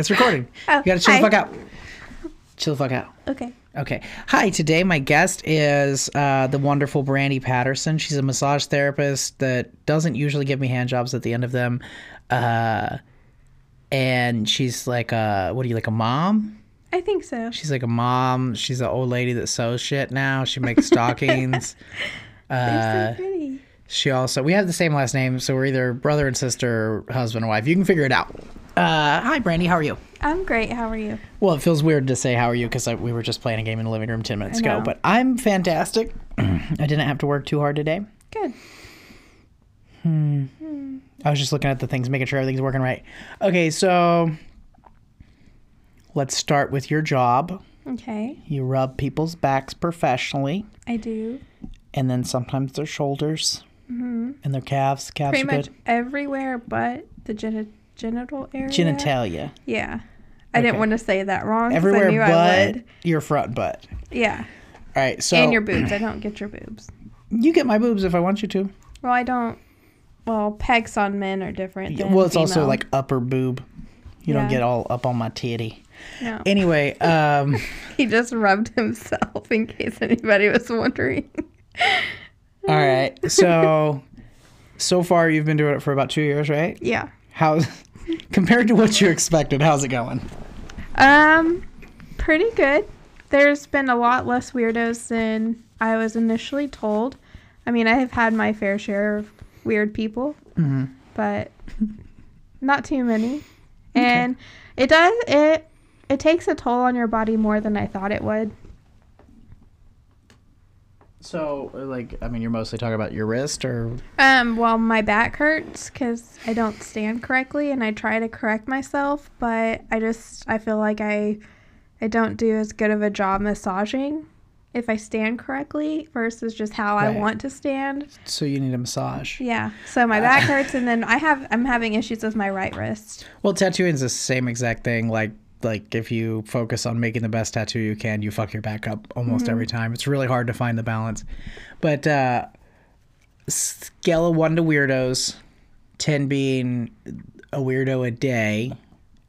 it's recording. Oh, you gotta chill hi. the fuck out. Chill the fuck out. Okay. Okay. Hi, today my guest is uh, the wonderful Brandy Patterson. She's a massage therapist that doesn't usually give me hand jobs at the end of them. Uh, and she's like a, what are you, like a mom? I think so. She's like a mom. She's an old lady that sews shit now. She makes stockings. They're so pretty. She also, we have the same last name, so we're either brother and sister, or husband and wife. You can figure it out. Uh, hi, Brandy. How are you? I'm great. How are you? Well, it feels weird to say how are you because we were just playing a game in the living room 10 minutes ago, but I'm fantastic. I didn't have to work too hard today. Good. Hmm. I was just looking at the things, making sure everything's working right. Okay, so let's start with your job. Okay. You rub people's backs professionally, I do. and then sometimes their shoulders mm-hmm. and their calves. Calves Pretty are much good. everywhere but the geni- genital area. Genitalia. Yeah. I Okay. didn't want to say that wrong. Everywhere I knew I but your front butt. Yeah. All right, so and your boobs. I don't get your boobs. you get my boobs if I want you to. Well, I don't. Well, pecs on men are different. Than well, it's also like upper boob. You don't get all up on my titty. No. Anyway, um, He just rubbed himself in case anybody was wondering. all right. So, so far you've been doing it for about two years, right? yeah. How's compared to what you expected? How's it going? Um, pretty good. There's been a lot less weirdos than I was initially told. I mean, I have had my fair share of weird people, Mm-hmm. but not too many. And it does it it takes a toll on your body more than I thought it would. So, like, I mean, you're mostly talking about your wrist, or Um, well, my back hurts because I don't stand correctly, and I try to correct myself, but I just I feel like I I don't do as good of a job massaging if I stand correctly versus just how I want to stand. so you need a massage. Yeah, so my back hurts, and then I have I'm having issues with my right wrist. Well, tattooing is the same exact thing. Like, like if you focus on making the best tattoo you can, you fuck your back up almost Mm-hmm. every time. It's really hard to find the balance. But uh, scale of one to weirdos, ten being a weirdo a day.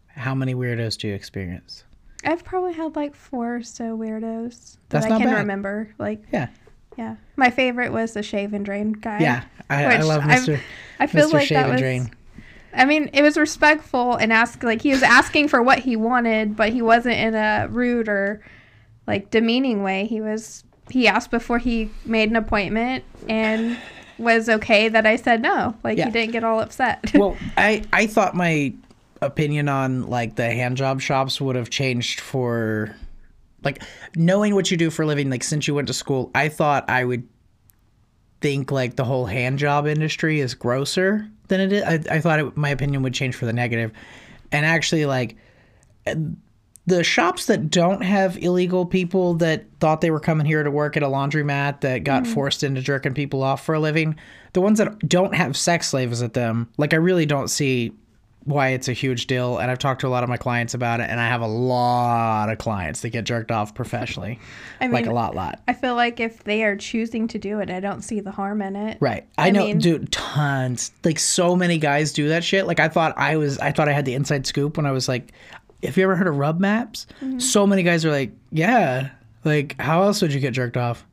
How many weirdos do you experience? I've probably had like four or so weirdos That's that I can bad. remember. Like, Yeah, yeah, my favorite was the shave and drain guy. yeah. I, I love Mister I feel Mister like Shave that and was Drain. I mean, it was respectful and ask like he was asking for what he wanted, but he wasn't in a rude or like demeaning way. He was he asked before he made an appointment and was okay that I said no. Like Yeah. he didn't get all upset. well, I I thought my opinion on like the hand job shops would have changed for like knowing what you do for a living like since you went to school i thought i would think like the whole hand job industry is grosser than it is i, I thought it, my opinion would change for the negative. And actually like the shops that don't have illegal people that thought they were coming here to work at a laundromat that got mm-hmm. forced into jerking people off for a living, the ones that don't have sex slaves at them, like I really don't see why it's a huge deal. And I've talked to a lot of my clients about it, and I have a lot of clients that get jerked off professionally, I mean, like a lot, lot. I feel like if they are choosing to do it, I don't see the harm in it. Right. I, I know, mean- dude, tons. Like so many guys do that shit. Like I thought I was I thought I had the inside scoop when I was like, have you ever heard of rub maps? Mm-hmm. So many guys are like, yeah. Like how else would you get jerked off?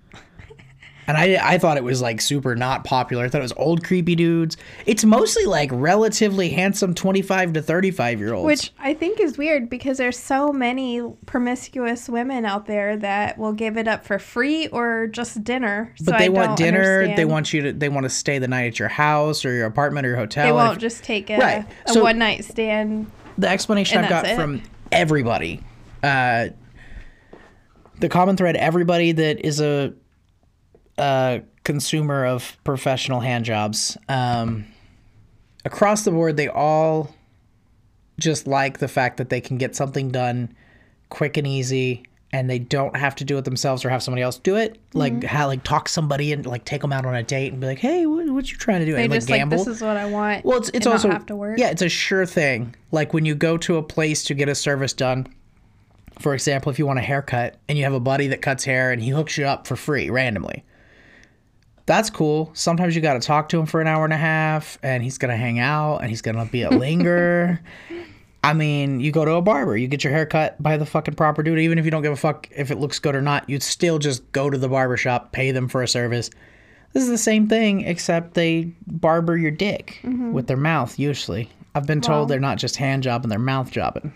And I I thought it was like super not popular. I thought it was old creepy dudes. It's mostly like relatively handsome 25 to 35 year olds. Which I think is weird because there's so many promiscuous women out there that will give it up for free or just dinner. but so they I want dinner. They want you to. They want to stay the night at your house or your apartment or your hotel. They won't if- just take a, Right. a So- one night stand. the explanation I've got it? from everybody, uh, the common thread, everybody that is a, a consumer of professional hand jobs, um, across the board, they all just like the fact that they can get something done quick and easy. And they don't have to do it themselves or have somebody else do it. Like, Mm-hmm. how, like talk somebody and like take them out on a date and be like, "Hey, what, what you trying to do?" They and like just like gamble. this is what I want. Well, it's it's and also not have to work. yeah, it's a sure thing. Like when you go to a place to get a service done. For example, if you want a haircut and you have a buddy that cuts hair and he hooks you up for free randomly. That's cool. Sometimes you got to talk to him for an hour and a half and he's going to hang out and he's going to be a linger. I mean, you go to a barber, you get your hair cut by the fucking proper dude. Even if you don't give a fuck if it looks good or not, you'd still just go to the barber shop, pay them for a service. This is the same thing, except they barber your dick mm-hmm. with their mouth, usually. I've been told they're not just hand jobbing, they're mouth jobbing.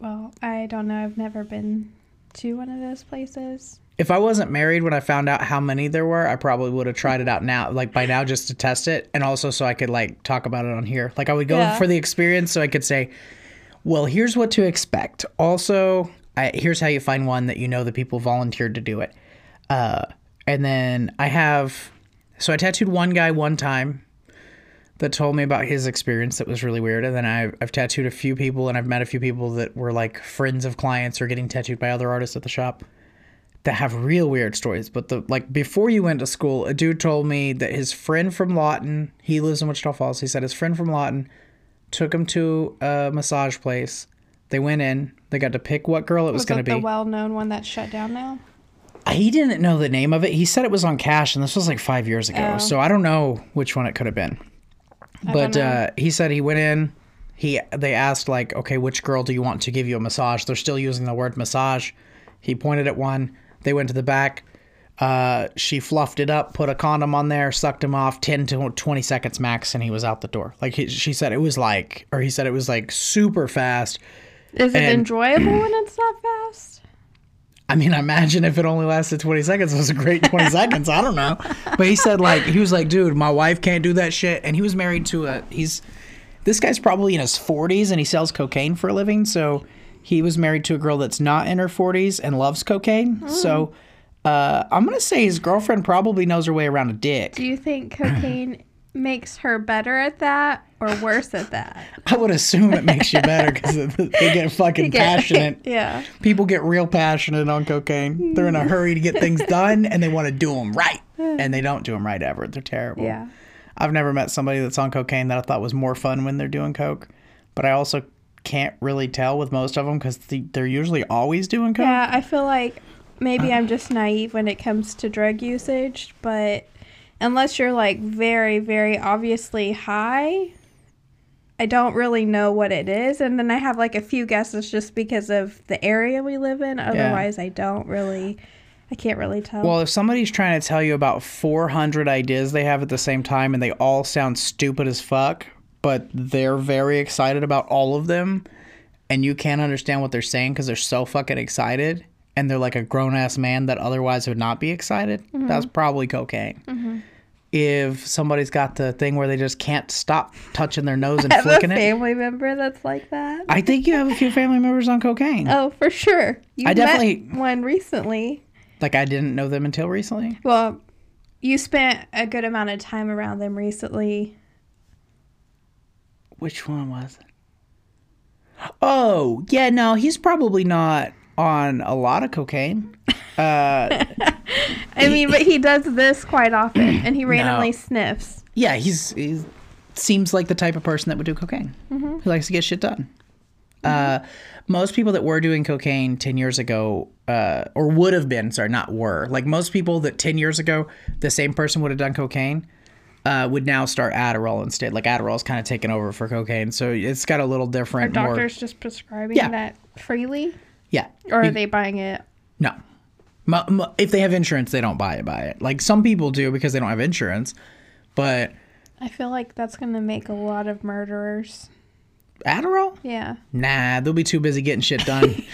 Well, I don't know. I've never been to one of those places. If I wasn't married when I found out how many there were, I probably would have tried it out now, like by now, just to test it, and also so I could like talk about it on here. Like I would go Yeah. for the experience, so I could say, "Well, here's what to expect." Also, I, here's how you find one that you know the people volunteered to do it. Uh, and then I have, so I tattooed one guy one time that told me about his experience that was really weird. And then I've, I've tattooed a few people and I've met a few people that were like friends of clients or getting tattooed by other artists at the shop that have real weird stories. But the like before you went to school, a dude told me that his friend from Lawton, he lives in Wichita Falls. He said his friend from Lawton took him to a massage place. They went in. They got to pick what girl it was, Was going to be. the well-known one that's shut down now? he didn't know the name of it. He said it was on cash, and this was like five years ago. Oh. So I don't know which one it could have been. I But uh, he said he went in. He they asked like, okay, which girl do you want to give you a massage? They're still using the word massage. He pointed at one. They went to the back. Uh, she fluffed it up, put a condom on there, sucked him off, ten to twenty seconds max, and he was out the door. Like he, she said, it was like, or he said it was like super fast. Is it and- enjoyable when it's that fast? I mean, imagine if it only lasted 20 seconds. It was a great 20 seconds. I don't know. But he said, like, he was like, dude, my wife can't do that shit. And he was married to a, he's, this guy's probably in his 40s and he sells cocaine for a living. So he was married to a girl that's not in her 40s and loves cocaine. So uh, I'm going to say his girlfriend probably knows her way around a dick. Do you think cocaine makes her better at that or worse at that? I would assume it makes you better because they get fucking passionate. yeah. People get real passionate on cocaine. They're in a hurry to get things done and they want to do them right. And they don't do them right ever. They're terrible. Yeah. I've never met somebody that's on cocaine that I thought was more fun when they're doing coke. But I also can't really tell with most of them because they're usually always doing coke. Yeah, I feel like maybe I'm just naive when it comes to drug usage, but unless you're like very, very obviously high, I don't really know what it is. And then I have like a few guesses just because of the area we live in. Otherwise, I don't really, I can't really tell. Well, if somebody's trying to tell you about 400 ideas they have at the same time and they all sound stupid as fuck, but they're very excited about all of them, and you can't understand what they're saying because they're so fucking excited, and they're like a grown ass man that otherwise would not be excited, mm-hmm. that's probably cocaine. Mm-hmm. If somebody's got the thing where they just can't stop touching their nose and I have a flicking it, family member that's like that. I think you have a few family members on cocaine. oh, for sure. You I definitely- met one recently. Like I didn't know them until recently. Well, you spent a good amount of time around them recently. Which one was it? Oh, yeah, no, he's probably not on a lot of cocaine. Uh, I mean, but he does this quite often, and he randomly sniffs. yeah, he's he seems like the type of person that would do cocaine. Mm-hmm. He likes to get shit done. Uh, most people that were doing cocaine 10 years ago, uh, or would have been, sorry, not were, like most people that 10 years ago, the same person would have done cocaine, uh, would now start Adderall instead. Like Adderall's kind of taken over for cocaine. So it's got a little Are different. more- doctors just prescribing Yeah. that freely, yeah. or are You- they buying it? No. If they have insurance, they don't buy it. Buy it. Like some people do because they don't have insurance. But I feel like that's going to make a lot of murderers. Adderall, Yeah. nah, they'll be too busy getting shit done.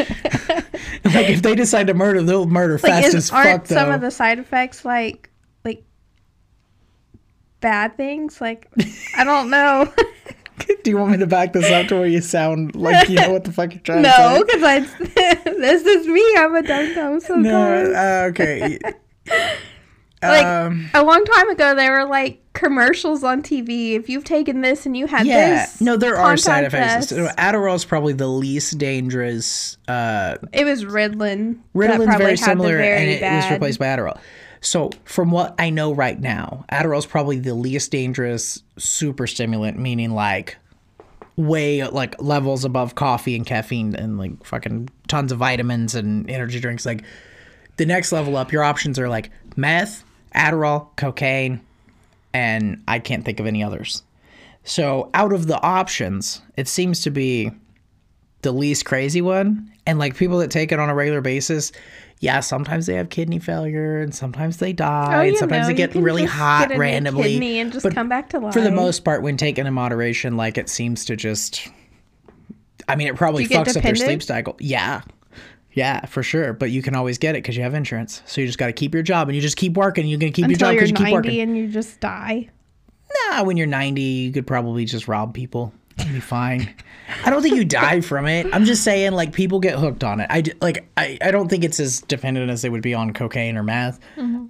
like if they decide to murder, they'll murder Like, fast is, as aren't fuck. Though. some of the side effects like bad things? Like I don't know. do you want me to back this up to where you sound like you know what the fuck you're trying to say? no, because I this is me. I'm a dum dum sometimes. No. Uh, okay. Like um, a long time ago, there were like commercials on TV. If you've taken this and you had yeah. this, No, there are side effects. us. Adderall is probably the least dangerous uh, It was Ritalin. that Ritalin very similar, very and it, it was replaced by Adderall. So, from what I know right now, Adderall is probably the least dangerous super stimulant, meaning like way like levels above coffee and caffeine and like fucking tons of vitamins and energy drinks. Like the next level up, your options are like meth, Adderall, cocaine, and I can't think of any others. So out of the options, it seems to be the least crazy one. And like people that take it on a regular basis, yeah, sometimes they have kidney failure and sometimes they die. Oh, and sometimes know, they get really hot get randomly. and just But come back to life. For the most part, when taken in moderation, like it seems to just I mean, it probably Do you get fucks up their sleep cycle. Yeah. Yeah, for sure. But you can always get it because you have insurance. So you just got to keep your job and you just keep working. You're going to keep until your job because you keep working. 90 and you just die. Nah, when you're 90, you could probably just rob people. Be fine. I don't think you die from it. I'm just saying, like, people get hooked on it. I like. I, I don't think it's as dependent as they would be on cocaine or meth.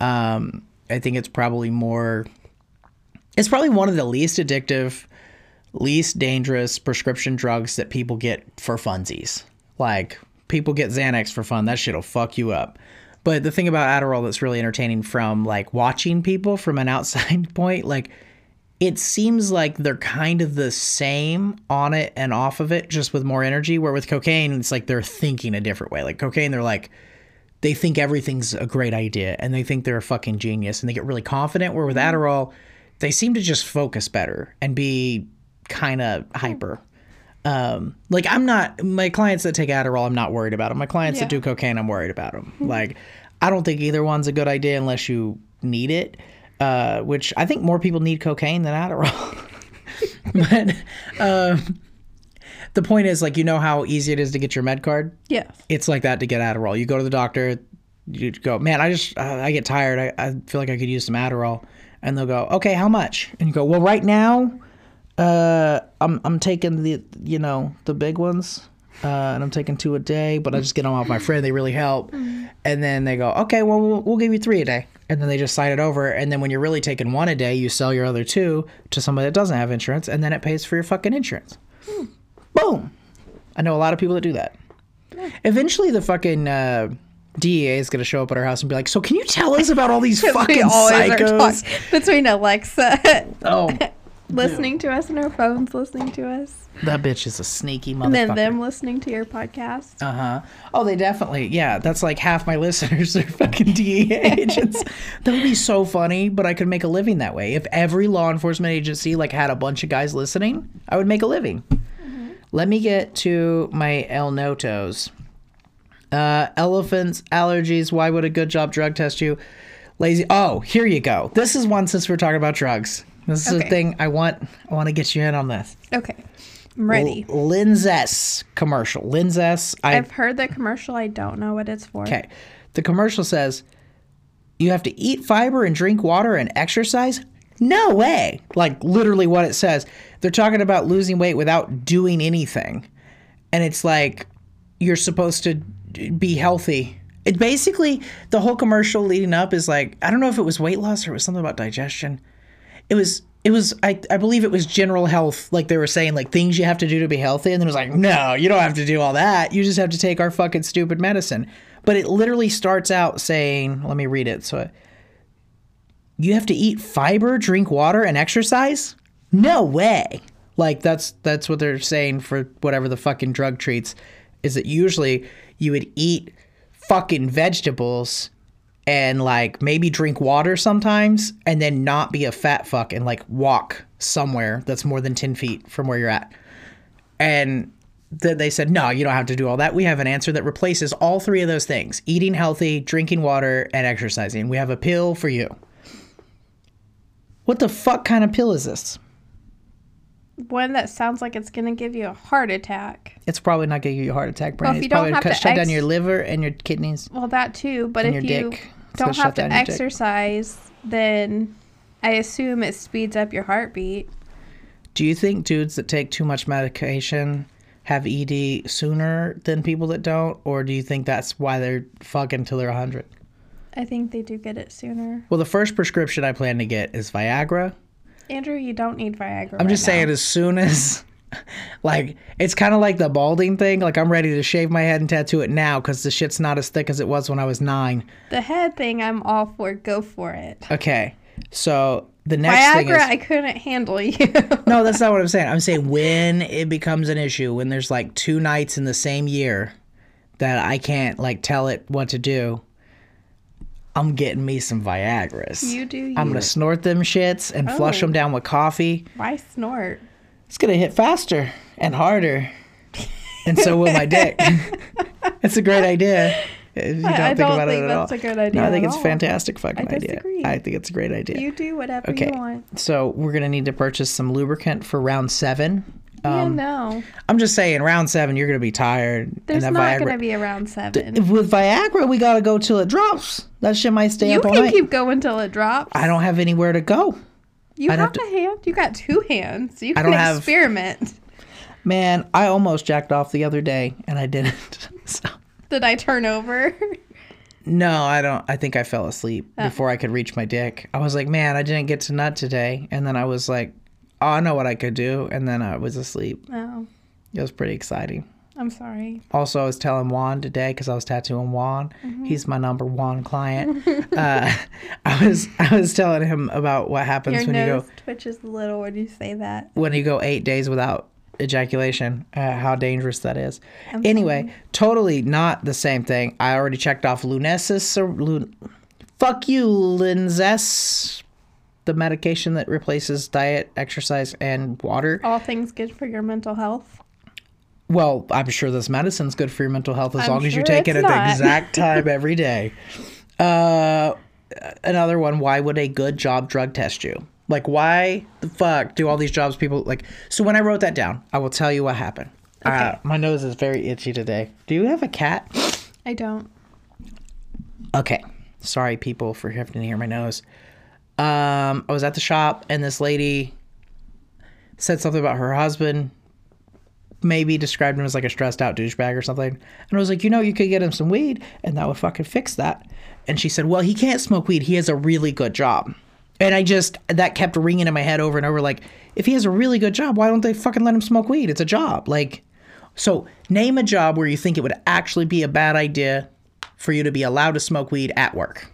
Um, I think it's probably more. It's probably one of the least addictive, least dangerous prescription drugs that people get for funsies. Like people get Xanax for fun. That shit'll fuck you up. But the thing about Adderall that's really entertaining from like watching people from an outside point, like it seems like they're kind of the same on it and off of it, just with more energy. Where with cocaine, it's like they're thinking a different way. Like cocaine, they're like they think everything's a great idea and they think they're a fucking genius and they get really confident. Where with mm-hmm. Adderall, they seem to just focus better and be kind of hmm. hyper. Um, like I'm not my clients that take Adderall, I'm not worried about them. My clients that do cocaine, I'm worried about them. Hmm. like I don't think either one's a good idea unless you need it. Uh, which I think more people need cocaine than Adderall. but um, the point is, like, you know how easy it is to get your med card Yes. it's like that to get Adderall. You go to the doctor, you go, man, I just, uh, I get tired. I, I feel like I could use some Adderall. And they'll go, okay, how much? And you go, well, right now, uh, I'm, I'm taking the, you know, the big ones. Uh, and I'm taking two a day, but I just get them off my friend. They really help. And then they go, okay, well, we'll, we'll give you three a day. And then they just sign it over. And then when you're really taking one a day, you sell your other two to somebody that doesn't have insurance. And then it pays for your fucking insurance. Boom. I know a lot of people that do that. Eventually, the fucking uh, DEA is going to show up at our house and be like, "So, can you tell us about all these fucking we always are psychos?" between Alexa Oh, listening to us and our phones listening to us, that bitch is a sneaky motherfucker. and then them listening to your podcast. Uh huh. Oh, they definitely. Yeah, that's like half my listeners are fucking DEA agents. that would be so funny, but I could make a living that way. If every law enforcement agency like had a bunch of guys listening, I would make a living. Let me get to my El Notos. Uh, elephants, allergies. Why would a good job drug test you? Lazy. Oh, here you go. This is one since we're talking about drugs. This is Okay. a thing I want. I want to get you in on this. Okay, I'm ready. L- Linzess commercial. Linzess. I I've heard the commercial. I don't know what it's for. Okay. The commercial says you have to eat fiber and drink water and exercise. No way. Like literally what it says. They're talking about losing weight without doing anything. And it's like you're supposed to be healthy. It basically the whole commercial leading up is like I don't know if it was weight loss or it was something about digestion. It was it was I, I believe it was general health like they were saying like things you have to do to be healthy. And then it was like no you don't have to do all that. You just have to take our fucking stupid medicine. But it literally starts out saying let me read it. So you have to eat fiber drink water and exercise? No way. Like that's that's what they're saying for whatever the fucking drug treats is that usually you would eat fucking vegetables and like maybe drink water sometimes and then not be a fat fuck and like walk somewhere that's more than 10 feet from where you're at. And th- they said, no, you don't have to do all that. We have an answer that replaces all three of those things eating healthy, drinking water, and exercising. We have a pill for you. What the fuck kind of pill is this? One that sounds like it's gonna give you a heart attack. It's probably not gonna give you a heart attack, Well, if you it's probably don't have gonna to shut down your liver and your kidneys. Well, that too. But if your you dick. Don't have to exercise, then I assume it speeds up your heartbeat. Do you think dudes that take too much medication have ED sooner than people that don't, or do you think that's why they're fucking till they're 100? I think they do get it sooner. Well, the first prescription I plan to get is Viagra. Andrew, you don't need Viagra. I'm just saying, as soon as, like, it's kind of like the balding thing. Like, I'm ready to shave my head and tattoo it now because the shit's not as thick as it was when I was nine. the head thing. I'm all for. Go for it. Okay, so the next thing Viagra, is. I couldn't handle you. No, that's not what I'm saying. I'm saying when it becomes an issue, when there's like two nights in the same year that I can't like tell it what to do. I'm getting me some Viagra's. You do you. I'm gonna snort them shits and flush Oh. them down with coffee. Why snort? It's gonna hit faster and harder, and so will my dick. it's a great idea. If you don't I- think don't about think it at that's all. a good idea No, I think it's a fantastic fucking I idea. disagree. I think it's a great idea. You do whatever okay, you want. so we're gonna need to purchase some lubricant for round seven. yeah, Um, no. I'm just saying, round seven, you're gonna be tired. There's and not Viagra. going to be around seven. If with Viagra, we gotta go till it drops. That shit might stay you up all can night. keep going till it drops. I don't have anywhere to go. You I'd have, have a hand. You got two hands. You can don't have- experiment. Man, I almost jacked off the other day and I didn't. so, Did I turn over? no, I don't. I think I fell asleep Oh. before I could reach my dick. I was like, man, I didn't get to nut today. And then I was like, oh, I know what I could do. And then I was asleep. oh, It was pretty exciting. I'm sorry. Also, I was telling Juan today because I was tattooing Juan. Mm-hmm. He's my number one client. uh, I was I was telling him about what happens Your when you go twitches a little when you say that. when you go eight days without ejaculation, uh, how dangerous that is. I'm anyway, totally not the same thing. I already checked off Lunesis or Lun- fuck you, Linzess, the medication that replaces diet, exercise, and water. All things good for your mental health. Well, I'm sure this medicine's good for your mental health as I'm long as you take it at the exact time every day. Uh, another one. Why would a good job drug test you? Like, why the fuck do all these jobs people like? So when I wrote that down, I will tell you what happened. Uh, my nose is very itchy today. Do you have a cat? I don't. Okay. Sorry, people, for having to hear my nose. Um, I was at the shop and this lady said something about her husband. Maybe described him as like a stressed out douchebag or something. And I was like, you know, you could get him some weed and that would fucking fix that. And she said, well, he can't smoke weed. He has a really good job. And I just, that kept ringing in my head over and over like, if he has a really good job, why don't they fucking let him smoke weed? It's a job. Like, so name a job where you think it would actually be a bad idea for you to be allowed to smoke weed at work.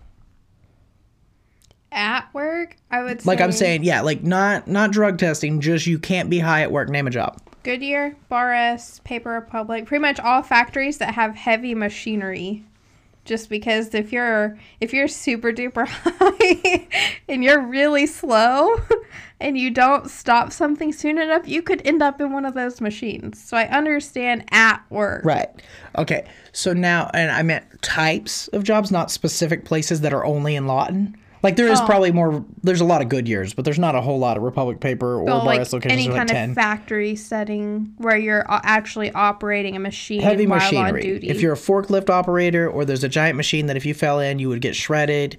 At work, I would say Like I'm saying, yeah, like not not drug testing, just you can't be high at work. Name a job. Goodyear, Bar S, Paper Republic, pretty much all factories that have heavy machinery. Just because if you're if you're super duper high and you're really slow and you don't stop something soon enough, you could end up in one of those machines. So I understand at work. Right. Okay. So now, and I meant types of jobs, not specific places that are only in Lawton. Like there is Oh. probably more. There's a lot of good years, but there's not a whole lot of Republic Paper or So Bar like S locations. any kind like of factory setting where you're actually operating a machine Heavy while on machinery. duty. If you're a forklift operator, or there's a giant machine that if you fell in, you would get shredded,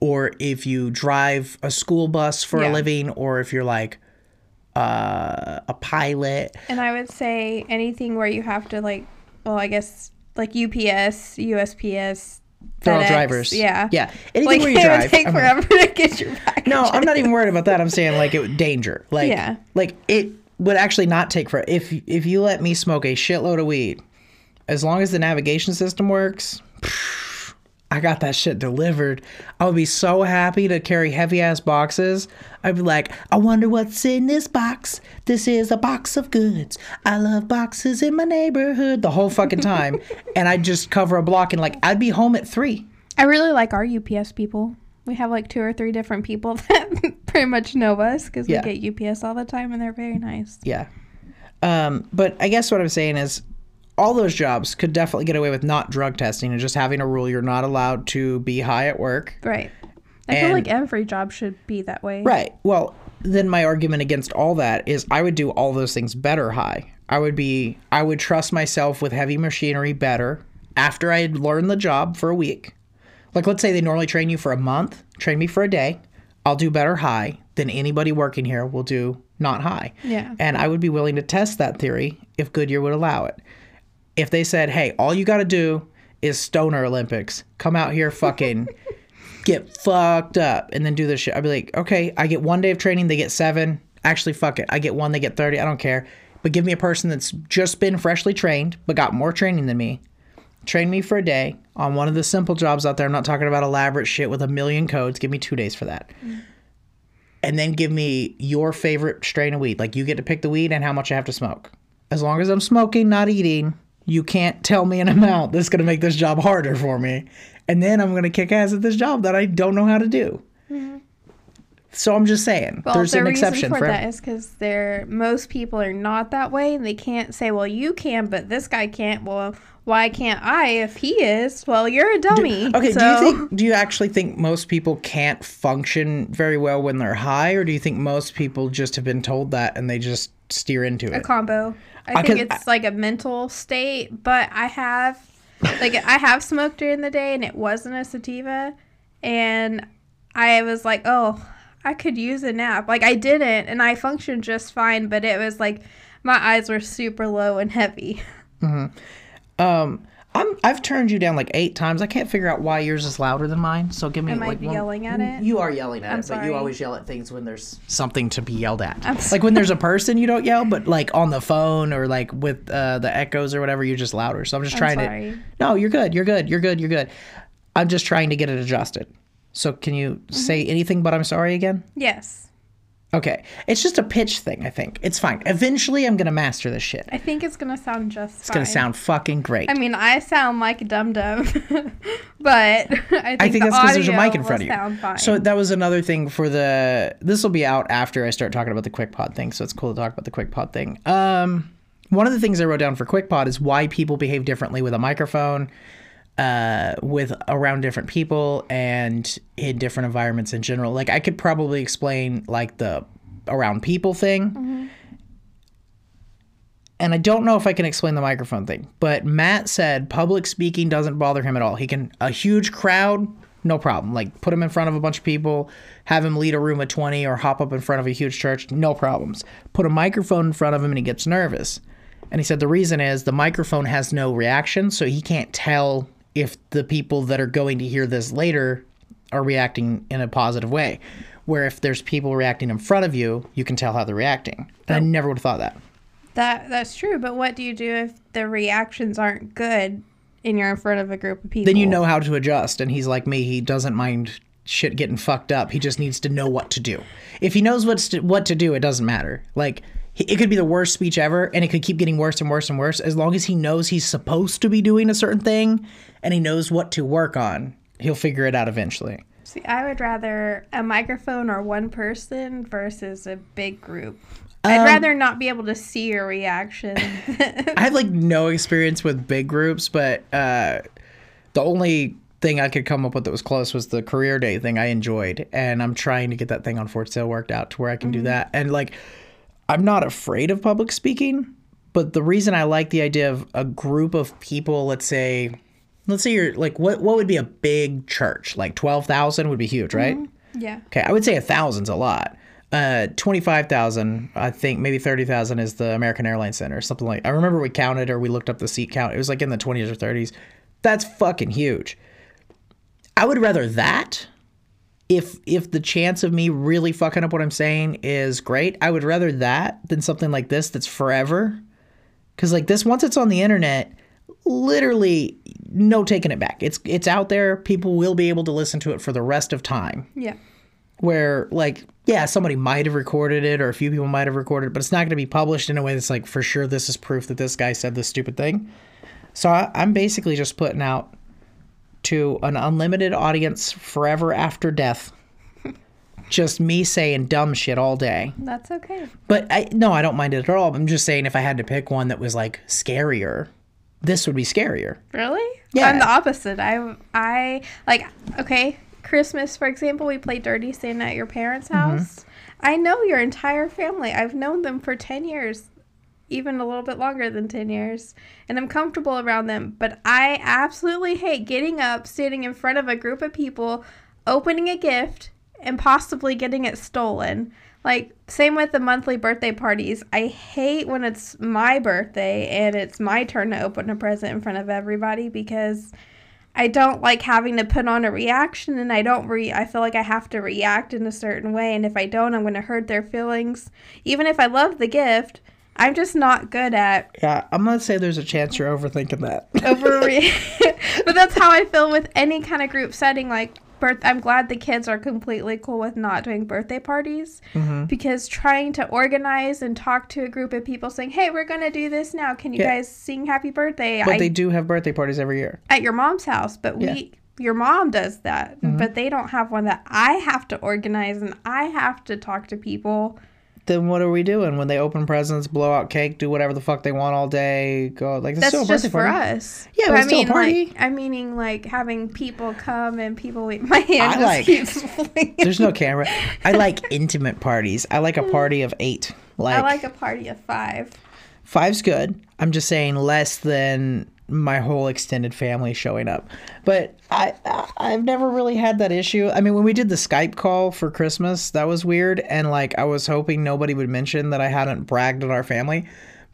or if you drive a school bus for a living, or if you're like uh, a pilot. And I would say anything where you have to like, well, I guess like UPS, USPS. They're all drivers. Yeah. Yeah. Anything Like where it you would drive. take I'm- forever to get your package. No, I'm not even worried about that. I'm saying like it danger. Like Yeah. like it would actually not take for if if you let me smoke a shitload of weed, as long as the navigation system works, I got that shit delivered. I would be so happy to carry heavy ass boxes. I'd be like, I wonder what's in this box. This is a box of goods. I love boxes in my neighborhood the whole fucking time. and I'd just cover a block and like I'd be home at three. I really like our UPS people. We have like two or three different people that pretty much know us because Yeah. we get UPS all the time and they're very nice. Yeah. Um, but I guess what I'm saying is all those jobs could definitely get away with not drug testing and just having a rule you're not allowed to be high at work. Right. I feel like every job should be that way. Right. Well, then my argument against all that is I would do all those things better high. I would be I would trust myself with heavy machinery better after I had learned the job for a week. Like let's say they normally train you for a month, train me for a day. I'll do better high than anybody working here will do not high. Yeah. And I would be willing to test that theory if Goodyear would allow it. If they said, "Hey, all you got to do is stoner Olympics. Come out here fucking get fucked up and then do this shit. I'd be like, okay, I get one day of training, they get seven. Actually, fuck it. I get one, they get 30. I don't care. But give me a person that's just been freshly trained, but got more training than me. Train me for a day on one of the simple jobs out there. I'm not talking about elaborate shit with a million codes. Give me two days for that. Mm. And then give me your favorite strain of weed. Like you get to pick the weed and how much I have to smoke. As long as I'm smoking, not eating, you can't tell me an amount that's going to make this job harder for me. And then I'm going to kick ass at this job that I don't know how to do. Mm-hmm. So I'm just saying, Well, there's the an exception for for that is because they're most people are not that way, and they can't say, "Well, you can, but this guy can't." Well, why can't I if he is? Well, you're a dummy. Okay, so, do you think do you actually think most people can't function very well when they're high or do you think most people just have been told that and they just steer into it? a combo? I think it's like a mental state, but I have like I have smoked during the day, and it wasn't a sativa, and I was like, oh, I could use a nap. Like I didn't, and I functioned just fine, but it was like my eyes were super low and heavy. Um I'm I've turned you down like 8 times. I can't figure out why yours is louder than mine. So give me Am I like one- yelling at it? You are yelling at I'm it, but you always yell at things when there's something to be yelled at. I'm like when there's a person you don't yell, but like on the phone or like with uh, the echoes or whatever, you're just louder. So I'm just I'm trying sorry. to No, you're good. You're good. You're good. You're good. I'm just trying to get it adjusted. So can you Mm-hmm. say anything but I'm sorry again? Yes. Okay. It's just a pitch thing, I think. It's fine. Eventually, I'm going to master this shit. I think it's gonna sound just It's going to sound fucking great. I mean, I sound like a dum dum, but I think, I think that's because there's a mic in front of you. Fine. So that was another thing for the. This will be out after I start talking about the Quick Pod thing. So it's cool to talk about the Quick Pod thing. Um, one of the things I wrote down for Quick Pod is why people behave differently with a microphone, uh, with around different people and in different environments in general. Like I could probably explain like the around people thing. And I don't know if I can explain the microphone thing, but Matt said public speaking doesn't bother him at all. He can a huge crowd, no problem. Like put him in front of a bunch of people, have him lead a room of 20 or hop up in front of a huge church, no problems. Put a microphone in front of him and he gets nervous. And he said the reason is the microphone has no reaction, so he can't tell if the people that are going to hear this later are reacting in a positive way. Where if there's people reacting in front of you, you can tell how they're reacting. And I never would have thought that. that that's true. But what do you do if the reactions aren't good and you're in front of a group of people? Then you know how to adjust. And he's like me; he doesn't mind shit getting fucked up. He just needs to know what to do. If he knows what's to, what to do, it doesn't matter. Like it could be the worst speech ever, and it could keep getting worse and worse and worse. As long as he knows he's supposed to be doing a certain thing, and he knows what to work on, he'll figure it out eventually. See, I would rather a microphone or one person versus a big group. Um, I'd rather not be able to see your reaction. I have like no experience with big groups, but uh, the only thing I could come up with that was close was the career day thing I enjoyed, and I'm trying to get that thing on Fort Sill worked out to where I can do that. And like, I'm not afraid of public speaking, but the reason I like the idea of a group of people, let's say, let's say you're like, what what would be a big church? Like twelve thousand would be huge, right? yeah. Okay, I would say a thousand's a lot. Uh, twenty five thousand, I think maybe thirty thousand is the American Airlines Center, something like. I remember we counted or we looked up the seat count. It was like in the twenties or thirties. That's fucking huge. I would rather that. If if the chance of me really fucking up what I'm saying is great, I would rather that than something like this that's forever. Cause like this, once it's on the internet, literally no taking it back. It's it's out there. People will be able to listen to it for the rest of time Yeah. where like yeah somebody might have recorded it or a few people might have recorded it but it's not going to be published in a way that's like for sure this is proof that this guy said this stupid thing so I, i'm basically just putting out to an unlimited audience forever after death just me saying dumb shit all day That's okay. but i no i don't mind it at all i'm just saying if i had to pick one that was like scarier this would be scarier Really? Yeah. I'm the opposite. I I like okay, Christmas for example, we play Dirty Santa at your parents' Mm-hmm. house. I know your entire family. I've known them for 10 years, even a little bit longer than 10 years, and I'm comfortable around them, but I absolutely hate getting up, standing in front of a group of people, opening a gift and possibly getting it stolen. Like same with the monthly birthday parties. I hate when it's my birthday and it's my turn to open a present in front of everybody because I don't like having to put on a reaction and I don't re I feel like I have to react in a certain way and if I don't I'm going to hurt their feelings. Even if I love the gift, I'm just not good at yeah i'm gonna say there's a chance you're overthinking that over but that's how I feel with any kind of group setting like birth. I'm glad the kids are completely cool with not doing birthday parties Mm-hmm. because trying to organize and talk to a group of people saying, "Hey, we're gonna do this now. Can you Yeah. guys sing Happy Birthday?" But I, they do have birthday parties every year. at your mom's house, but Yeah. we. Your mom does that, Mm-hmm. but they don't have one that I have to organize and I have to talk to people. Then what are we doing when they open presents, blow out cake, do whatever the fuck they want all day? Go like it's That's still a just for party. us. Yeah, but I it's still a mean, party. like, I'm meaning like having people come and people. Wait, my hand I just like- keeps. There's no camera. I like intimate parties. I like a hmm. party of eight. Like, I like a party of five. five's good. I'm just saying less than my whole extended family showing up. But I, I I've never really had that issue. I mean, when we did the Skype call for Christmas, that was weird and like I was hoping nobody would mention that I hadn't bragged on our family.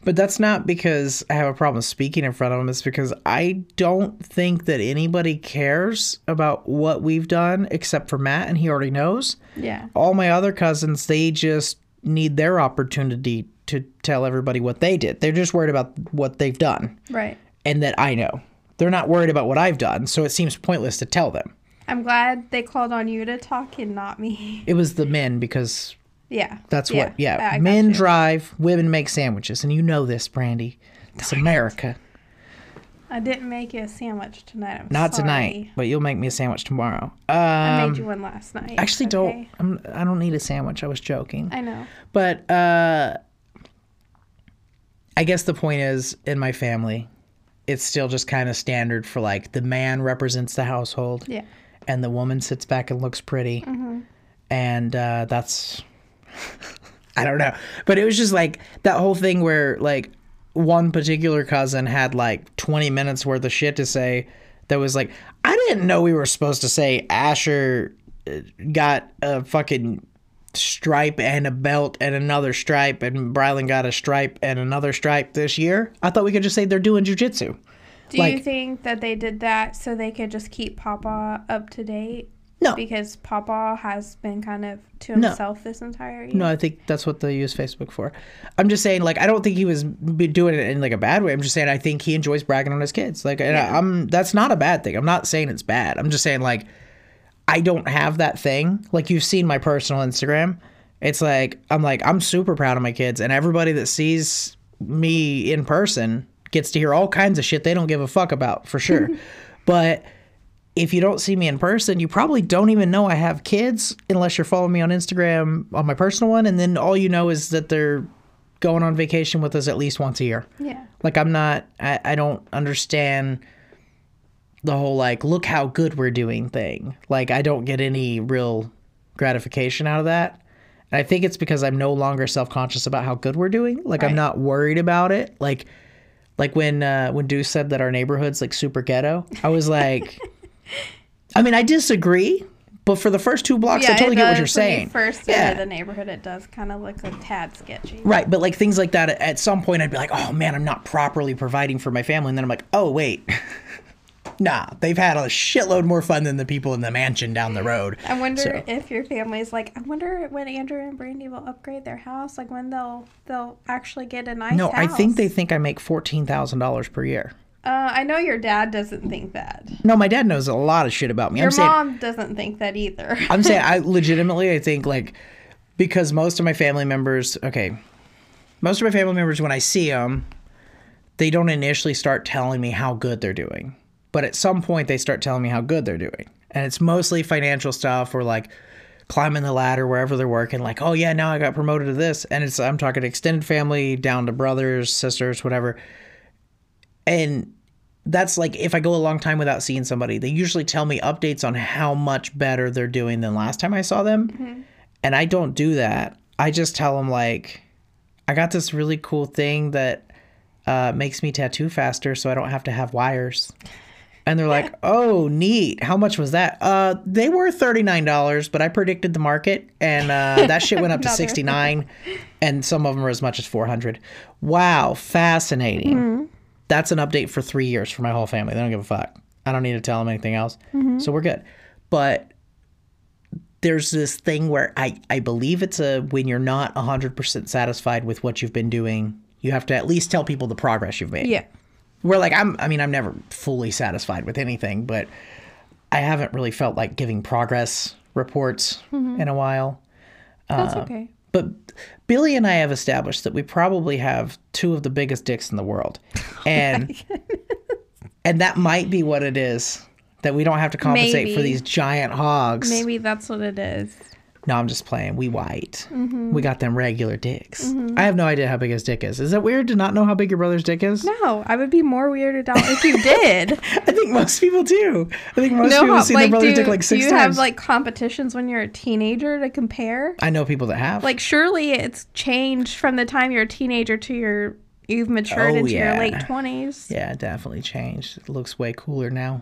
But that's not because I have a problem speaking in front of them. It's because I don't think that anybody cares about what we've done except for Matt, and he already knows Yeah. all my other cousins they just need their opportunity to tell everybody what they did they're just worried about what they've done Right. And that i know they're not worried about what i've done so it seems pointless to tell them I'm glad they called on you to talk and not me. it was the men because Yeah. that's what yeah I men drive women make sandwiches and you know this brandy it's america I didn't make you a sandwich tonight. I'm not sorry. tonight but you'll make me a sandwich tomorrow I um made you one last night. actually okay? don't I'm, i don't need a sandwich i was joking I know. But uh I guess the point is in my family, it's still just kind of standard for like the man represents the household Yeah. and the woman sits back and looks pretty. And uh that's I don't know. But it was just like that whole thing where like one particular cousin had like 20 minutes worth of shit to say that was like I didn't know we were supposed to say Asher uh, got a fucking stripe and a belt and another stripe and Brylan got a stripe and another stripe this year. I thought we could just say they're doing jujitsu. Do you Like- think that they did that so they could just keep Papa up to date? No. Because Papa has been kind of to No. himself this entire year. No, I think that's what they use Facebook for. I'm just saying, like, I don't think he was doing it in like a bad way. I'm just saying I think he enjoys bragging on his kids. Like, and I, I'm that's not a bad thing. I'm not saying it's bad. I'm just saying like I don't have that thing. Like you've seen my personal Instagram. It's like I'm like I'm super proud of my kids, and everybody that sees me in person gets to hear all kinds of shit they don't give a fuck about for sure. but if you don't see me in person, you probably don't even know I have kids unless you're following me on Instagram on my personal one, and then all you know is that they're going on vacation with us at least once a year. Yeah. Like I'm not I, I don't understand the whole like look how good we're doing thing. Like I don't get any real gratification out of that. And I think it's because I'm no longer self-conscious about how good we're doing. Like I'm not worried about it. Like like when uh when Deuce said that our neighborhood's like super ghetto, I was like I mean, I disagree, but for the first two blocks I totally get what you're saying. First Yeah. the neighborhood, it does kind of look a tad sketchy. Right, but like things like that at some point I'd be like, "Oh man, I'm not properly providing for my family." And then I'm like, "Oh, wait." nah, they've had a shitload more fun than the people in the mansion down the road. I wonder So- if your family's like. I wonder when Andrew and Brandy will upgrade their house. Like when they'll they'll actually get a nice house. No, house. I think they think I make $14,000 per year. Uh, I know your dad doesn't think that. No, my dad knows a lot of shit about me. Your I'm saying mom doesn't think that either. I'm saying I legitimately I think like because most of my family members, okay, most of my family members when I see them, they don't initially start telling me how good they're doing, but at some point they start telling me how good they're doing, and it's mostly financial stuff or like climbing the ladder wherever they're working. Like, oh yeah, now I got promoted to this, and it's I'm talking extended family down to brothers, sisters, whatever, and that's like if I go a long time without seeing somebody, they usually tell me updates on how much better they're doing than last time I saw them. And I don't do that. I just tell them like I got this really cool thing that uh, makes me tattoo faster so I don't have to have wires. And they're like, "Oh, neat. How much was that?" Uh, they were $39, but I predicted the market and uh, that shit went up to Another. 69 and some of them are as much as 400. Wow, fascinating that's an update for three years for my whole family. They don't give a fuck. I don't need to tell them anything else. So we're good. But there's this thing where I, I believe it's a when you're not 100% satisfied with what you've been doing, you have to at least tell people the progress you've made. yeah. Where like I'm I mean I'm never fully satisfied with anything, but I haven't really felt like giving progress reports mm-hmm. in a while. That's uh, okay. But Billy and I have established that we probably have two of the biggest dicks in the world. Oh and and that might be what it is. That we don't have to compensate for these giant hogs. Maybe that's what it is. No, I'm just playing. We white. Mm-hmm. We got them regular dicks. I have no idea how big his dick is. Is it weird to not know how big your brother's dick is? No, I would be more weirded out if you did. I think most people do. I think most no, people see their brother's do, dick like six times. do you times. have like competitions when you're a teenager to compare? I know people that have. Like, surely it's changed from the time you're a teenager to your you've matured Oh, into yeah. your late twenties. yeah, definitely changed. It looks way cooler now.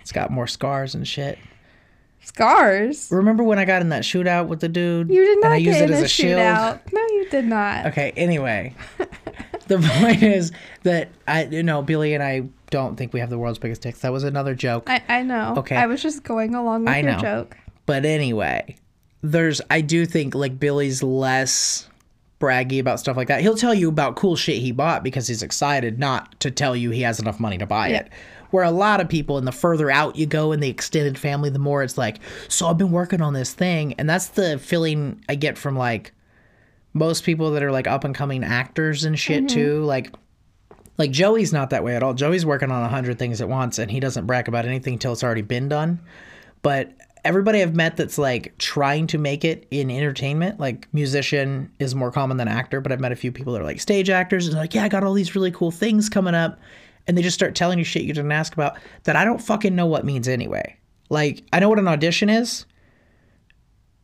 It's got more scars and shit. Scars. Remember when I got in that shootout with the dude? You did and not I used get it in as a a shield? shootout. No, you did not. Okay, anyway. the point is that I you know, Billy and I don't think we have the world's biggest dicks. That was another joke. I, I know. Okay. I was just going along with I your know. joke. But anyway, there's I do think like Billy's less braggy about stuff like that. He'll tell you about cool shit he bought because he's excited, not to tell you he has enough money to buy Yeah. it. Where a lot of people, and the further out you go in the extended family, the more it's like, so I've been working on this thing. And that's the feeling I get from like most people that are like up and coming actors and shit mm-hmm. too. Like, like Joey's not that way at all. Joey's working on a hundred things at once, and he doesn't brag about anything until it's already been done. But everybody I've met that's like trying to make it in entertainment, like musician is more common than actor, but I've met a few people that are like stage actors and they're like, yeah, I got all these really cool things coming up. And they just start telling you shit you didn't ask about that I don't fucking know what means anyway. Like, I know what an audition is.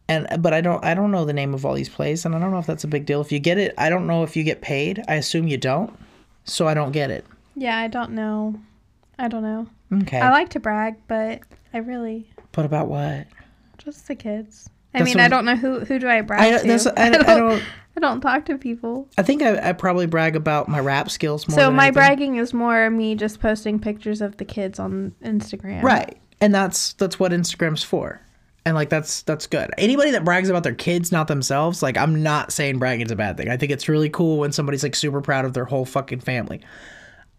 And but I don't I don't know the name of all these plays and I don't know if that's a big deal. If you get it, I don't know if you get paid. I assume you don't. So I don't get it. Yeah, I don't know. I don't know. Okay. I like to brag, but I really but about what? just the kids. I mean, I don't know who who do I brag I, to. that's, I, I don't I don't talk to people. I think I, I probably brag about my rap skills more. So my anything. bragging is more me just posting pictures of the kids on Instagram. right? And that's that's what Instagram's for. And like that's that's good. Anybody that brags about their kids, not themselves, like I'm not saying bragging's a bad thing. I think it's really cool when somebody's like super proud of their whole fucking family.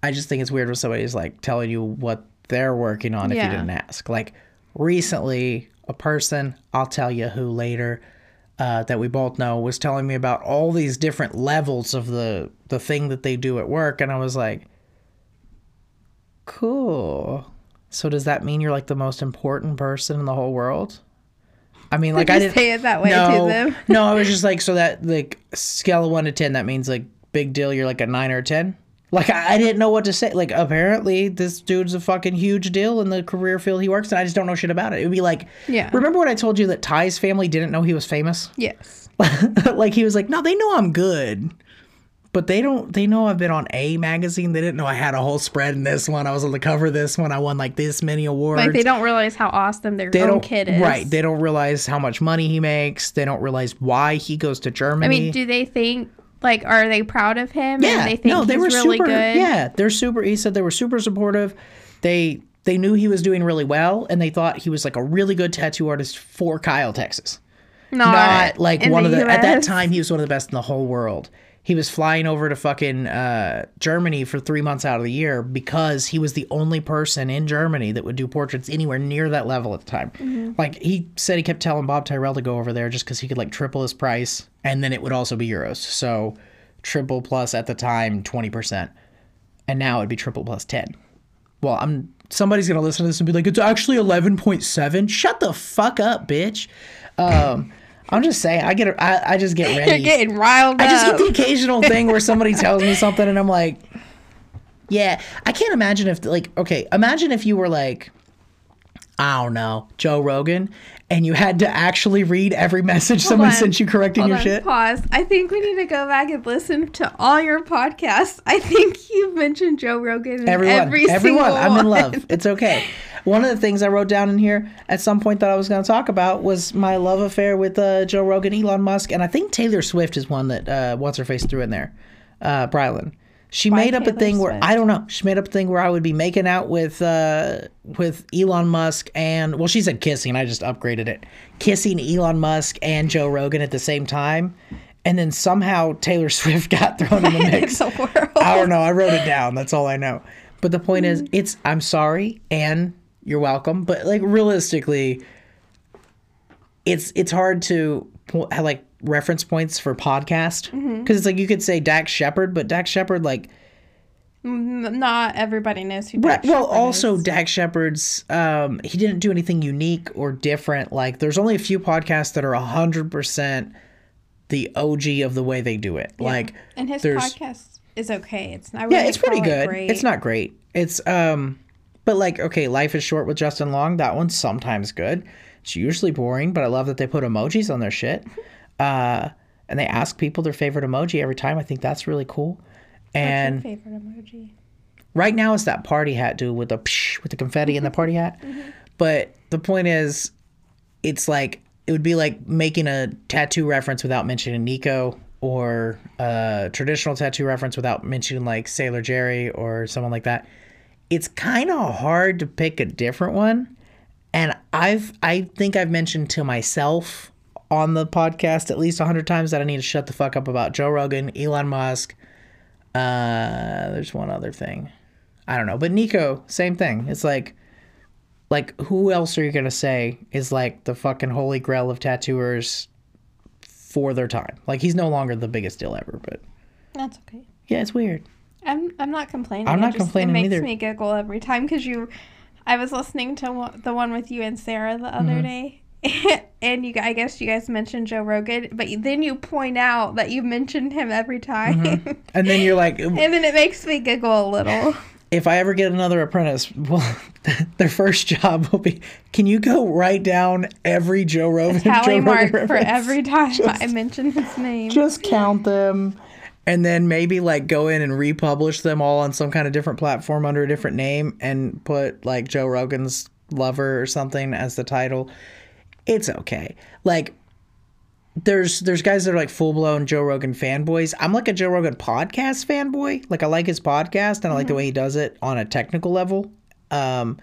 I just think it's weird when somebody's like telling you what they're working on if Yeah. you didn't ask. Like recently, a person I'll tell you who later uh, that we both know was telling me about all these different levels of the the thing that they do at work, and I was like, cool. So does that mean you're like the most important person in the whole world? I mean, like Did I didn't say it that way no, to them? no, I was just like, so that like scale of one to ten, that means like big deal. You're like a nine or a ten. Like I, I didn't know what to say. Like apparently this dude's a fucking huge deal in the career field he works in. I just don't know shit about it. It would be like, Yeah. Remember when I told you that Ty's family didn't know he was famous? Yes. like he was like, no, they know I'm good. But they don't. They know I've been on A magazine. They didn't know I had a whole spread in this one. I was on the cover of this one. I won like this many awards. Like they don't realize how awesome their They own don't kid is. right. They don't realize how much money he makes. They don't realize why he goes to Germany. I mean, do they think like are they proud of him? yeah, And they think no, they were really super. good. Yeah, they're super. He said they were super supportive. They they knew he was doing really well, and they thought he was like a really good tattoo artist for Kyle, Texas. Not, Not like one of the at that time he was one of the best in the whole world. He was flying over to fucking uh, Germany for three months out of the year because he was the only person in Germany that would do portraits anywhere near that level at the time. Mm-hmm. Like he said, he kept telling Bob Tyrrell to go over there just because he could like triple his price, and then it would also be euros. So triple plus at the time twenty percent, and now it'd be triple plus ten. Well, I'm somebody's gonna listen to this and be like, it's actually eleven point seven. Shut the fuck up, bitch. Um, I'm just saying, I get, I, I just get You're ready. getting riled I just up. get the occasional thing where somebody tells me something and I'm like, yeah, I can't imagine if like, okay, imagine if you were like, I don't know, Joe Rogan, and you had to actually read every message someone on. sent you correcting Hold your on, shit. Pause. I think we need to go back and listen to all your podcasts. I think you've mentioned Joe Rogan in Everyone, every everyone, single I'm in one. love. It's okay. One of the things I wrote down in here at some point that I was going to talk about was my love affair with uh, Joe Rogan, Elon Musk, and I think Taylor Swift is one that uh, what's her face threw in there, uh, Brylan. She made up a thing where I don't know. She made up a thing where I would be making out with uh, with Elon Musk and well, she said kissing. I just upgraded it, kissing Elon Musk and Joe Rogan at the same time, and then somehow Taylor Swift got thrown in the mix. in the. I don't know. I wrote it down. That's all I know. But the point is, it's I'm sorry, and you're welcome. But like realistically, it's it's hard to like reference points for podcast because it's like you could say Dax Shepard, but Dax Shepard like Not everybody knows who. Right. Dax Well, Shepard also is. Dax Shepard's um he didn't do anything unique or different. Like there's only a few podcasts that are 100% the OG of the way they do it. Like and his podcast is okay. It's I Yeah, it's pretty it good. It's not great. It's um but like okay, Life is Short with Justin Long, that one's sometimes good. It's usually boring, but I love that they put emojis on their shit. Uh and they ask people their favorite emoji every time. I think that's really cool. And What's your favorite emoji. right now it's that party hat dude with the psh, with the confetti and the party hat. But the point is, it's like it would be like making a tattoo reference without mentioning Nico, or a traditional tattoo reference without mentioning like Sailor Jerry or someone like that. It's kind of hard to pick a different one, and I've I think I've mentioned to myself on the podcast at least a hundred times that I need to shut the fuck up about Joe Rogan, Elon Musk. Uh, there's one other thing. I don't know. But Nico, same thing. It's like like who else are you gonna say is like the fucking holy grail of tattooers for their time? Like he's no longer the biggest deal ever, but That's okay. yeah, it's weird. I'm I'm not complaining. I'm It not just- complaining It makes either. me giggle every time because you. I was listening to the one with you and Sarah the Mm-hmm. other day, and you. I guess you guys mentioned Joe Rogan, but then you point out that you mentioned him every time, Mm-hmm. And then you're like, and then it makes me giggle a little. if I ever get another apprentice, well, their first job will be, can you go write down every Joe Rogan, Joe Tally Rogan mark for every time Just- I mention his name. just count them and then maybe like go in and republish them all on some kind of different platform under a different name and put like Joe Rogan's lover or something as the title. It's okay. Like there's there's guys that are like full blown Joe Rogan fanboys. I'm like a Joe Rogan podcast fanboy. Like I like his podcast and I like the way he does it on a technical level. Um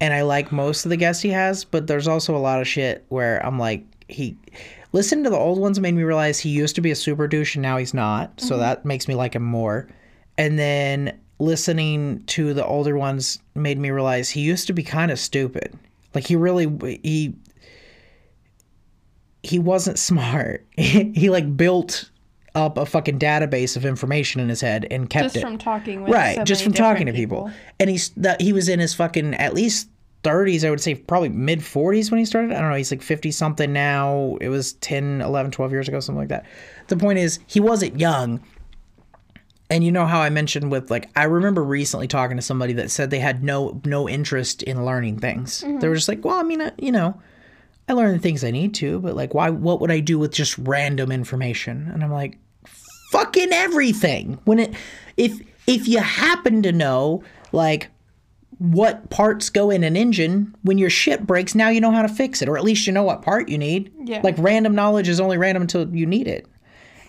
and I like most of the guests he has, but there's also a lot of shit where I'm like he listening to the old ones made me realize he used to be a super douche and now he's not. So that makes me like him more. And then listening to the older ones made me realize he used to be kind of stupid. Like he really he he wasn't smart. he like built up a fucking database of information in his head and kept just it. from talking with right so just from talking to different people. and he's that he was in his fucking at least 30s i would say probably mid 40s when he started. I don't know he's like 50 something now. It was 10 11 12 years ago something like that. The point is he wasn't young. And you know how i mentioned with like i remember recently talking to somebody that said they had no no interest in learning things. They were just like well i mean uh, you know i learn the things i need to but like why what would i do with just random information? And i'm like fucking everything. When it if if you happen to know like what parts go in an engine when your shit breaks now you know how to fix it or at least you know what part you need. Yeah. like random knowledge is only random until you need it.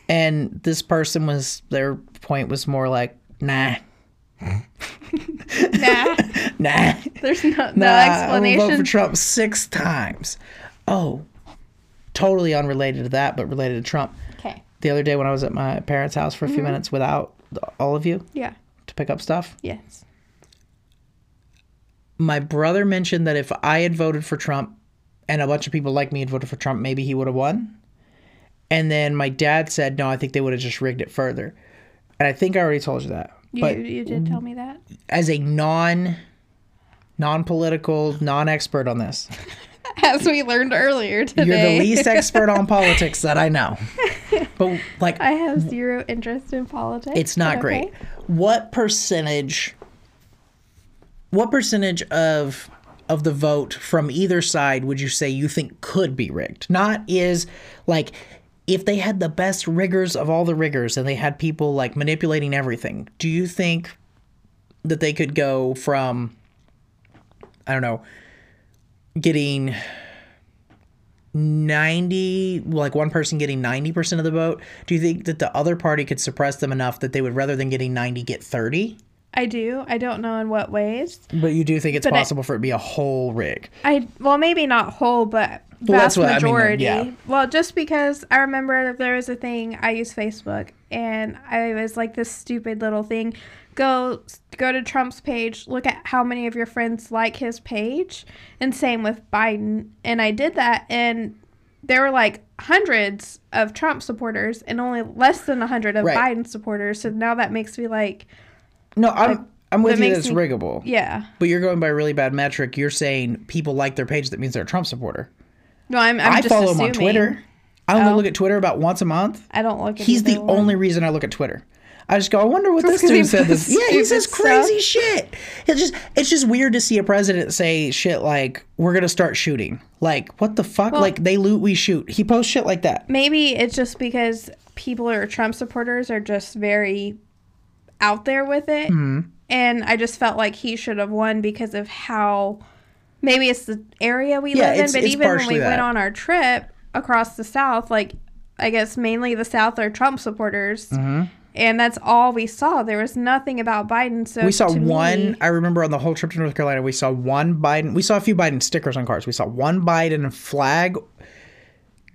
And this person was their point was more like nah. Nah, nah. There's no, no nah, I will vote for explanation. Trump six times oh totally unrelated to that but related to Trump Okay. the other day when I was at my parents' house for a few Mm-hmm. minutes without all of you Yeah. to pick up stuff. Yes. My brother mentioned that if I had voted for Trump and a bunch of people like me had voted for Trump, maybe he would have won. And then my dad said, no, I think they would have just rigged it further. And I think I already told you that. You, but you did tell me that. as a non non-political, non-expert on this, As we learned earlier today. you're the least expert on politics that I know. But like I have zero interest in politics. It's not great. okay. What percentage what percentage of of the vote from either side would you say you think could be rigged? Not is like if they had the best riggers of all the riggers and they had people like manipulating everything, do you think that they could go from I don't know, getting 90 like one person getting 90% of the vote do you think that the other party could suppress them enough that they would rather than getting 90 get 30 I do. I don't know in what ways. But you do think it's But I- possible for it to be a whole rig. I well, maybe not whole, but Well, vast what I mean, majority. yeah. Well, just because I remember there was a thing I use Facebook, and I was like this stupid little thing. Go go to Trump's page, look at how many of your friends like his page, and same with Biden. And I did that, and there were like hundreds of Trump supporters and only less than a hundred of Right. Biden supporters. So now that makes me like, No, I'm I'm with that you that it's me- riggable. yeah. But you're going by a really bad metric. You're saying people like their page that means they're a Trump supporter. No, I'm. I'm i follow him on. Twitter. I only Oh. look at Twitter about once a month. I don't look at. Twitter. He's the only reason I look at Twitter. I just go, I wonder what this 'cause he dude said. This, yeah, he says stuff. crazy shit. It's just, it's just weird to see a president say shit like, "We're gonna start shooting." Like, what the fuck? like they loot, we shoot. He posts shit like that. Maybe it's just because people are Trump supporters are just very out there with it. Mm-hmm. And I just felt like he should have won because of how maybe it's the area we Yeah, live in, but even when we that. went on our trip across the South, like I guess mainly the South are Trump supporters. And that's all we saw. There was nothing about Biden. So Mm-hmm. We saw one. me- I remember on the whole trip to North Carolina, we saw one Biden. We saw a few Biden stickers on cars. We saw one Biden flag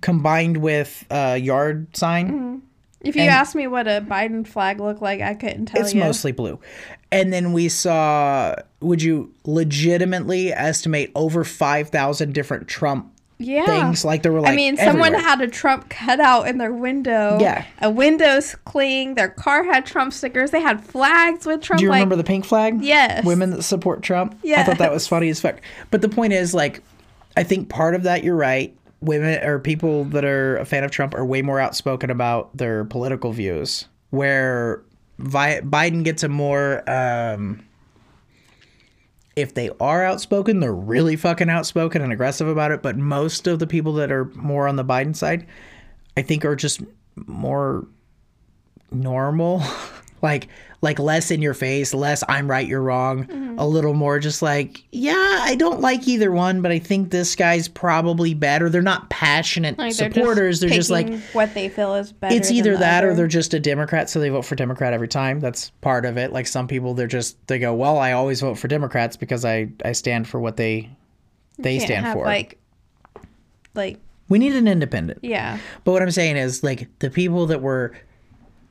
combined with a yard sign. if you and- asked me what a Biden flag looked like, I couldn't tell It's you. It's mostly blue. And then we saw. Would you legitimately estimate over five thousand different Trump yeah. things? Like there were like. I mean, someone had a Trump cutout in their window. Yeah. A windows cling. Their car had Trump stickers. They had flags with Trump. Do you like, remember the pink flag? Yes. Women that support Trump. Yeah. I thought that was funny as fuck. But the point is, like, I think part of that you're right. Women or people that are a fan of Trump are way more outspoken about their political views. Where Vi- Biden gets a more, um, if they are outspoken, they're really fucking outspoken and aggressive about it. But most of the people that are more on the Biden side, I think, are just more normal like like less in your face less i'm right you're wrong Mm-hmm. a little more just like yeah i don't like either one but i think this guy's probably better they're not passionate like, supporters they're just, like what they feel is better. it's either the that or they're just a democrat so they vote for democrat every time that's part of it like some people they're just they go well i always vote for democrats because i i stand for what they they stand have, for Like, like we need an independent yeah. But what I'm saying is, like, the people that were,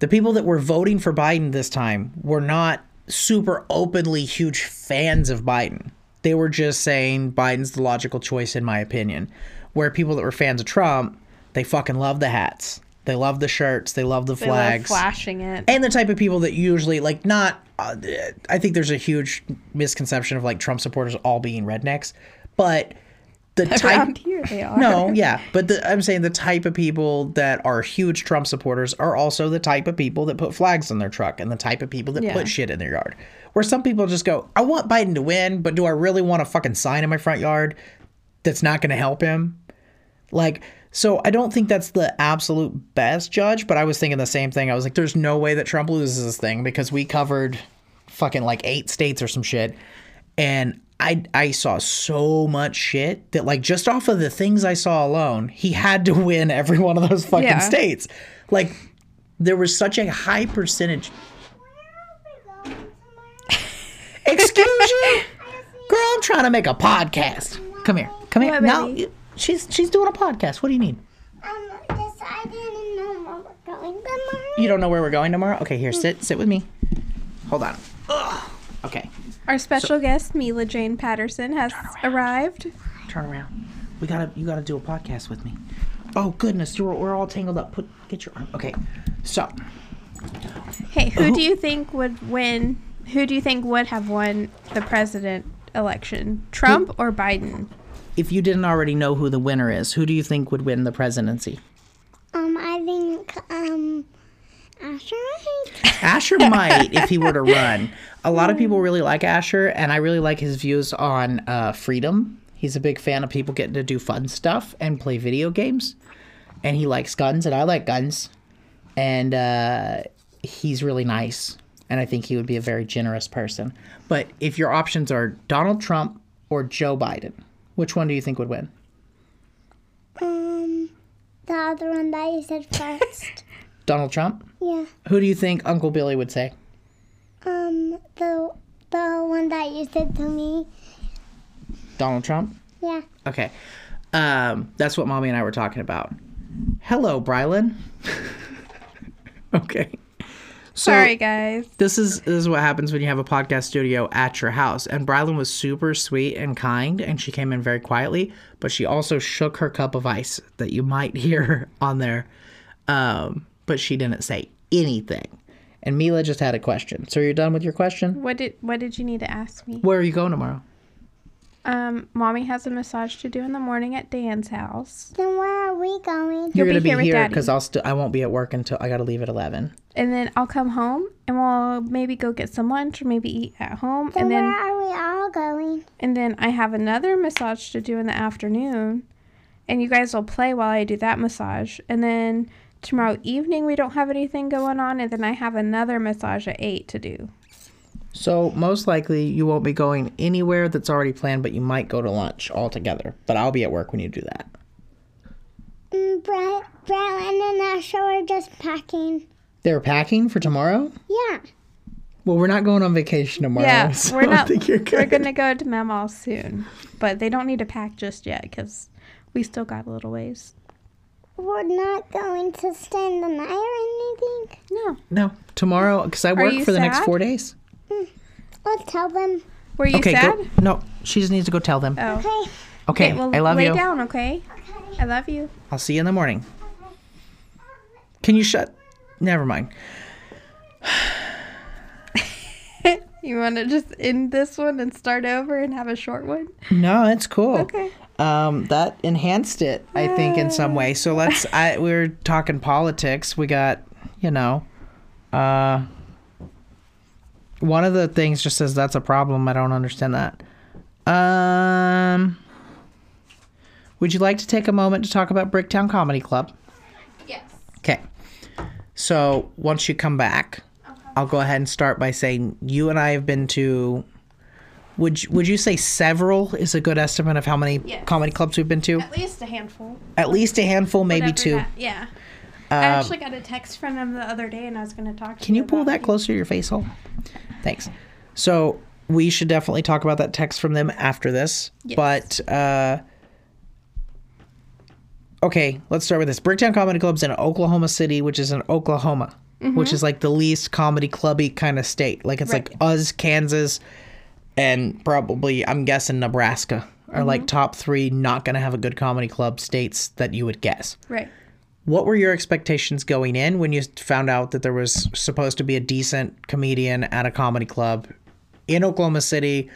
the people that were voting for Biden this time were not super openly huge fans of Biden. They were just saying Biden's the logical choice, in my opinion. Where people that were fans of Trump, they fucking love the hats, they love the shirts, they love the They love flags, flashing it. and the type of people that usually like not. Uh, I think there's a huge misconception of like Trump supporters all being rednecks, but the type here they are. no, yeah, but the, I'm saying the type of people that are huge Trump supporters are also the type of people that put flags on their truck and the type of people that Yeah. put shit in their yard. Where some people just go, I want Biden to win, but do I really want a fucking sign in my front yard that's not going to help him? Like, so I don't think that's the absolute best judge, but I was thinking the same thing. I was like, there's no way that Trump loses this thing because we covered fucking like eight states or some shit. And I I saw so much shit that like just off of the things I saw alone, he had to win every one of those fucking Yeah. states. Like there was such a high percentage. Excuse you, girl. I'm trying to make a podcast. Come here. Come here. What, baby? she's she's doing a podcast. What do you need? Um, just I didn't know where we're going tomorrow. You don't know where we're going tomorrow? Okay, here, sit sit with me. Hold on. Ugh. Okay, Our special guest, Mila Jane Patterson, has arrived. turn around. We gotta you gotta do a podcast with me. Oh goodness, you're, we're all tangled up. Put get your arm. Okay, so Hey, who Who- do you think would win? Who do you think would have won the president election? Trump or Biden? if you didn't already know who the winner is, who do you think would win the presidency? Um, I think, um, Asher, I think. Asher might if he were to run. A lot of people really like Asher, and I really like his views on uh, freedom. He's a big fan of people getting to do fun stuff and play video games, and he likes guns, and I like guns, and uh, he's really nice, and I think he would be a very generous person. But if your options are Donald Trump or Joe Biden, which one do you think would win? Um, the other one that you said first. Donald Trump. yeah. Who do you think Uncle Billy would say? Um, the the one that you said to me. Donald Trump? Yeah. Okay. Um, that's what mommy and I were talking about. Hello, Brylan. okay. So Sorry, guys. this is this is what happens when you have a podcast studio at your house. And Brylan was super sweet and kind, and she came in very quietly, but she also shook her cup of ice that you might hear on there. Um, but she didn't say anything. And Mila just had a question. So you're done with your question? What did What did you need to ask me? Where are you going tomorrow? Um, mommy has a massage to do in the morning at Dan's house, Then where are we going? You're be gonna be here here because I'll still I won't be at work until I gotta leave at eleven. and then I'll come home and we'll maybe go get some lunch or maybe eat at home, And Then and where are we all going? and then I have another massage to do in the afternoon, and you guys will play while I do that massage, and then tomorrow evening we don't have anything going on, and then I have another massage at eight to do. So most likely you won't be going anywhere that's already planned, but you might go to lunch altogether. But I'll be at work when you do that. Mm, Brett, Brylan and Asher are just packing. They're packing for tomorrow. Yeah. Well, we're not going on vacation tomorrow. Yeah, so we're I not. think you're We're gonna go to Mamaw soon, but they don't need to pack just yet because we still got a little ways. We're not going to spend the night or anything. No, No, tomorrow because I work you for the next sad? four days. Hmm. Let's tell them. were you okay, sad? go. No, she just needs to go tell them. Oh, Okay. Okay, well, I love lay you. down, okay? I love you. I'll see you in the morning. Can you shut? Never mind. You want to just end this one and start over and have a short one? No, it's cool. Okay. Um, that enhanced it, I think, in some way. So let's. I we are talking politics. We got, you know, uh, one of the things just says that's a problem. I don't understand that. Um, would you like to take a moment to talk about Bricktown Comedy Club? Yes. Okay. So once you come back, I'll go ahead and start by saying you and I have been to. Would you, would you say several is a good estimate of how many Yes. comedy clubs we've been to? At least a handful. At least a handful, maybe Whatever two. that- yeah. I Um, actually got a text from them the other day, and I was going to talk to Can you pull that closer to your face hole? Thanks. So we should definitely talk about that text from them after this. Yes. But uh okay, let's start with this. Bricktown Comedy Club's in Oklahoma City, which is in Oklahoma, which is like the least comedy clubby kind of state. Like it's like us, Kansas, and probably I'm guessing Nebraska are like mm-hmm. top three not gonna have a good comedy club states that you would guess. Right. What were your expectations going in when you found out that there was supposed to be a decent comedian at a comedy club in Oklahoma City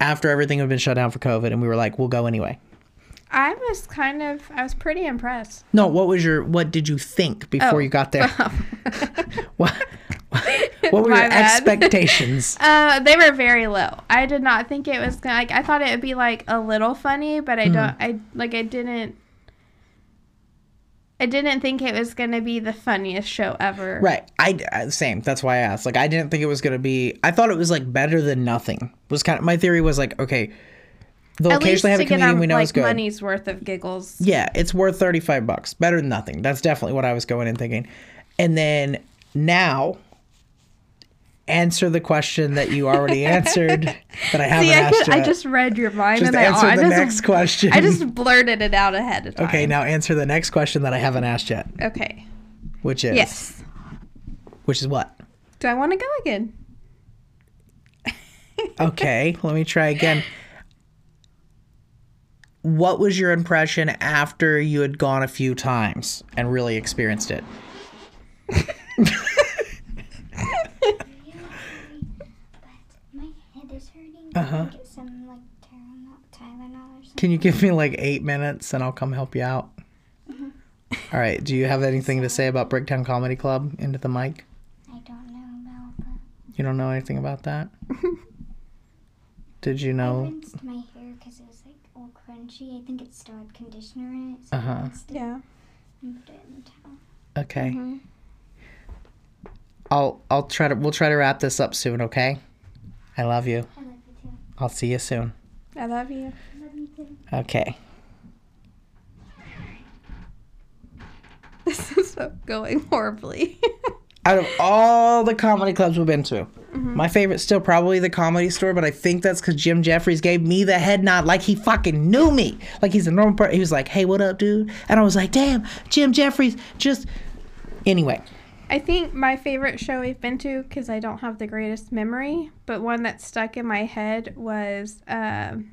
after everything had been shut down for COVID and we were like, we'll go anyway? I was kind of, I was pretty impressed. No, what was your what did you think before Oh. you got there? what what were My your bad. expectations? Uh, they were very low. I did not think it was gonna, like, I thought it would be like a little funny, but I don't, I, like, I didn't, I didn't think it was gonna be the funniest show ever. right. I, same. That's why I asked. Like I didn't think it was going to be I thought it was like better than nothing. Was kind of my theory was like, okay, they'll At occasionally have a get comedian we know like is good. money's worth of giggles. Yeah, it's worth 35 bucks. Better than nothing. That's definitely what I was going in thinking. And then now answer the question that you already answered that I haven't See, I, asked could, I just read your mind Just and I, answer I the just, next question. I just blurted it out ahead of time. Okay, now answer the next question that I haven't asked yet, Okay. which is Yes. which is what? Do I want to go again? Okay, let me try again. What was your impression after you had gone a few times and really experienced it? My head is hurting. Uh-huh. Get some like Tylenol, Tylenol or something. Can you give me like eight minutes and I'll come help you out? All right. Do you have anything to say about Bricktown Comedy Club into the mic? I don't know about that. You don't know anything about that? Did you know? I rinsed my hair because it was like. I think it still had conditioner in it. So Uh-huh. I Yeah. put it in the towel. Okay. Mhm. I'll I'll try to we'll try to wrap this up soon. Okay. I love you. I love you too. I'll see you soon. I love you. I love you too. Okay. This is going horribly. Out of all the comedy clubs we've been to, My favorite still probably the comedy store, but I think that's because Jim Jefferies gave me the head nod like he fucking knew me. Like he's a normal person. He was like, hey, what up, dude? And I was like, damn, Jim Jefferies just. Anyway, I think my favorite show we've been to, because I don't have the greatest memory, but one that stuck in my head was. Um,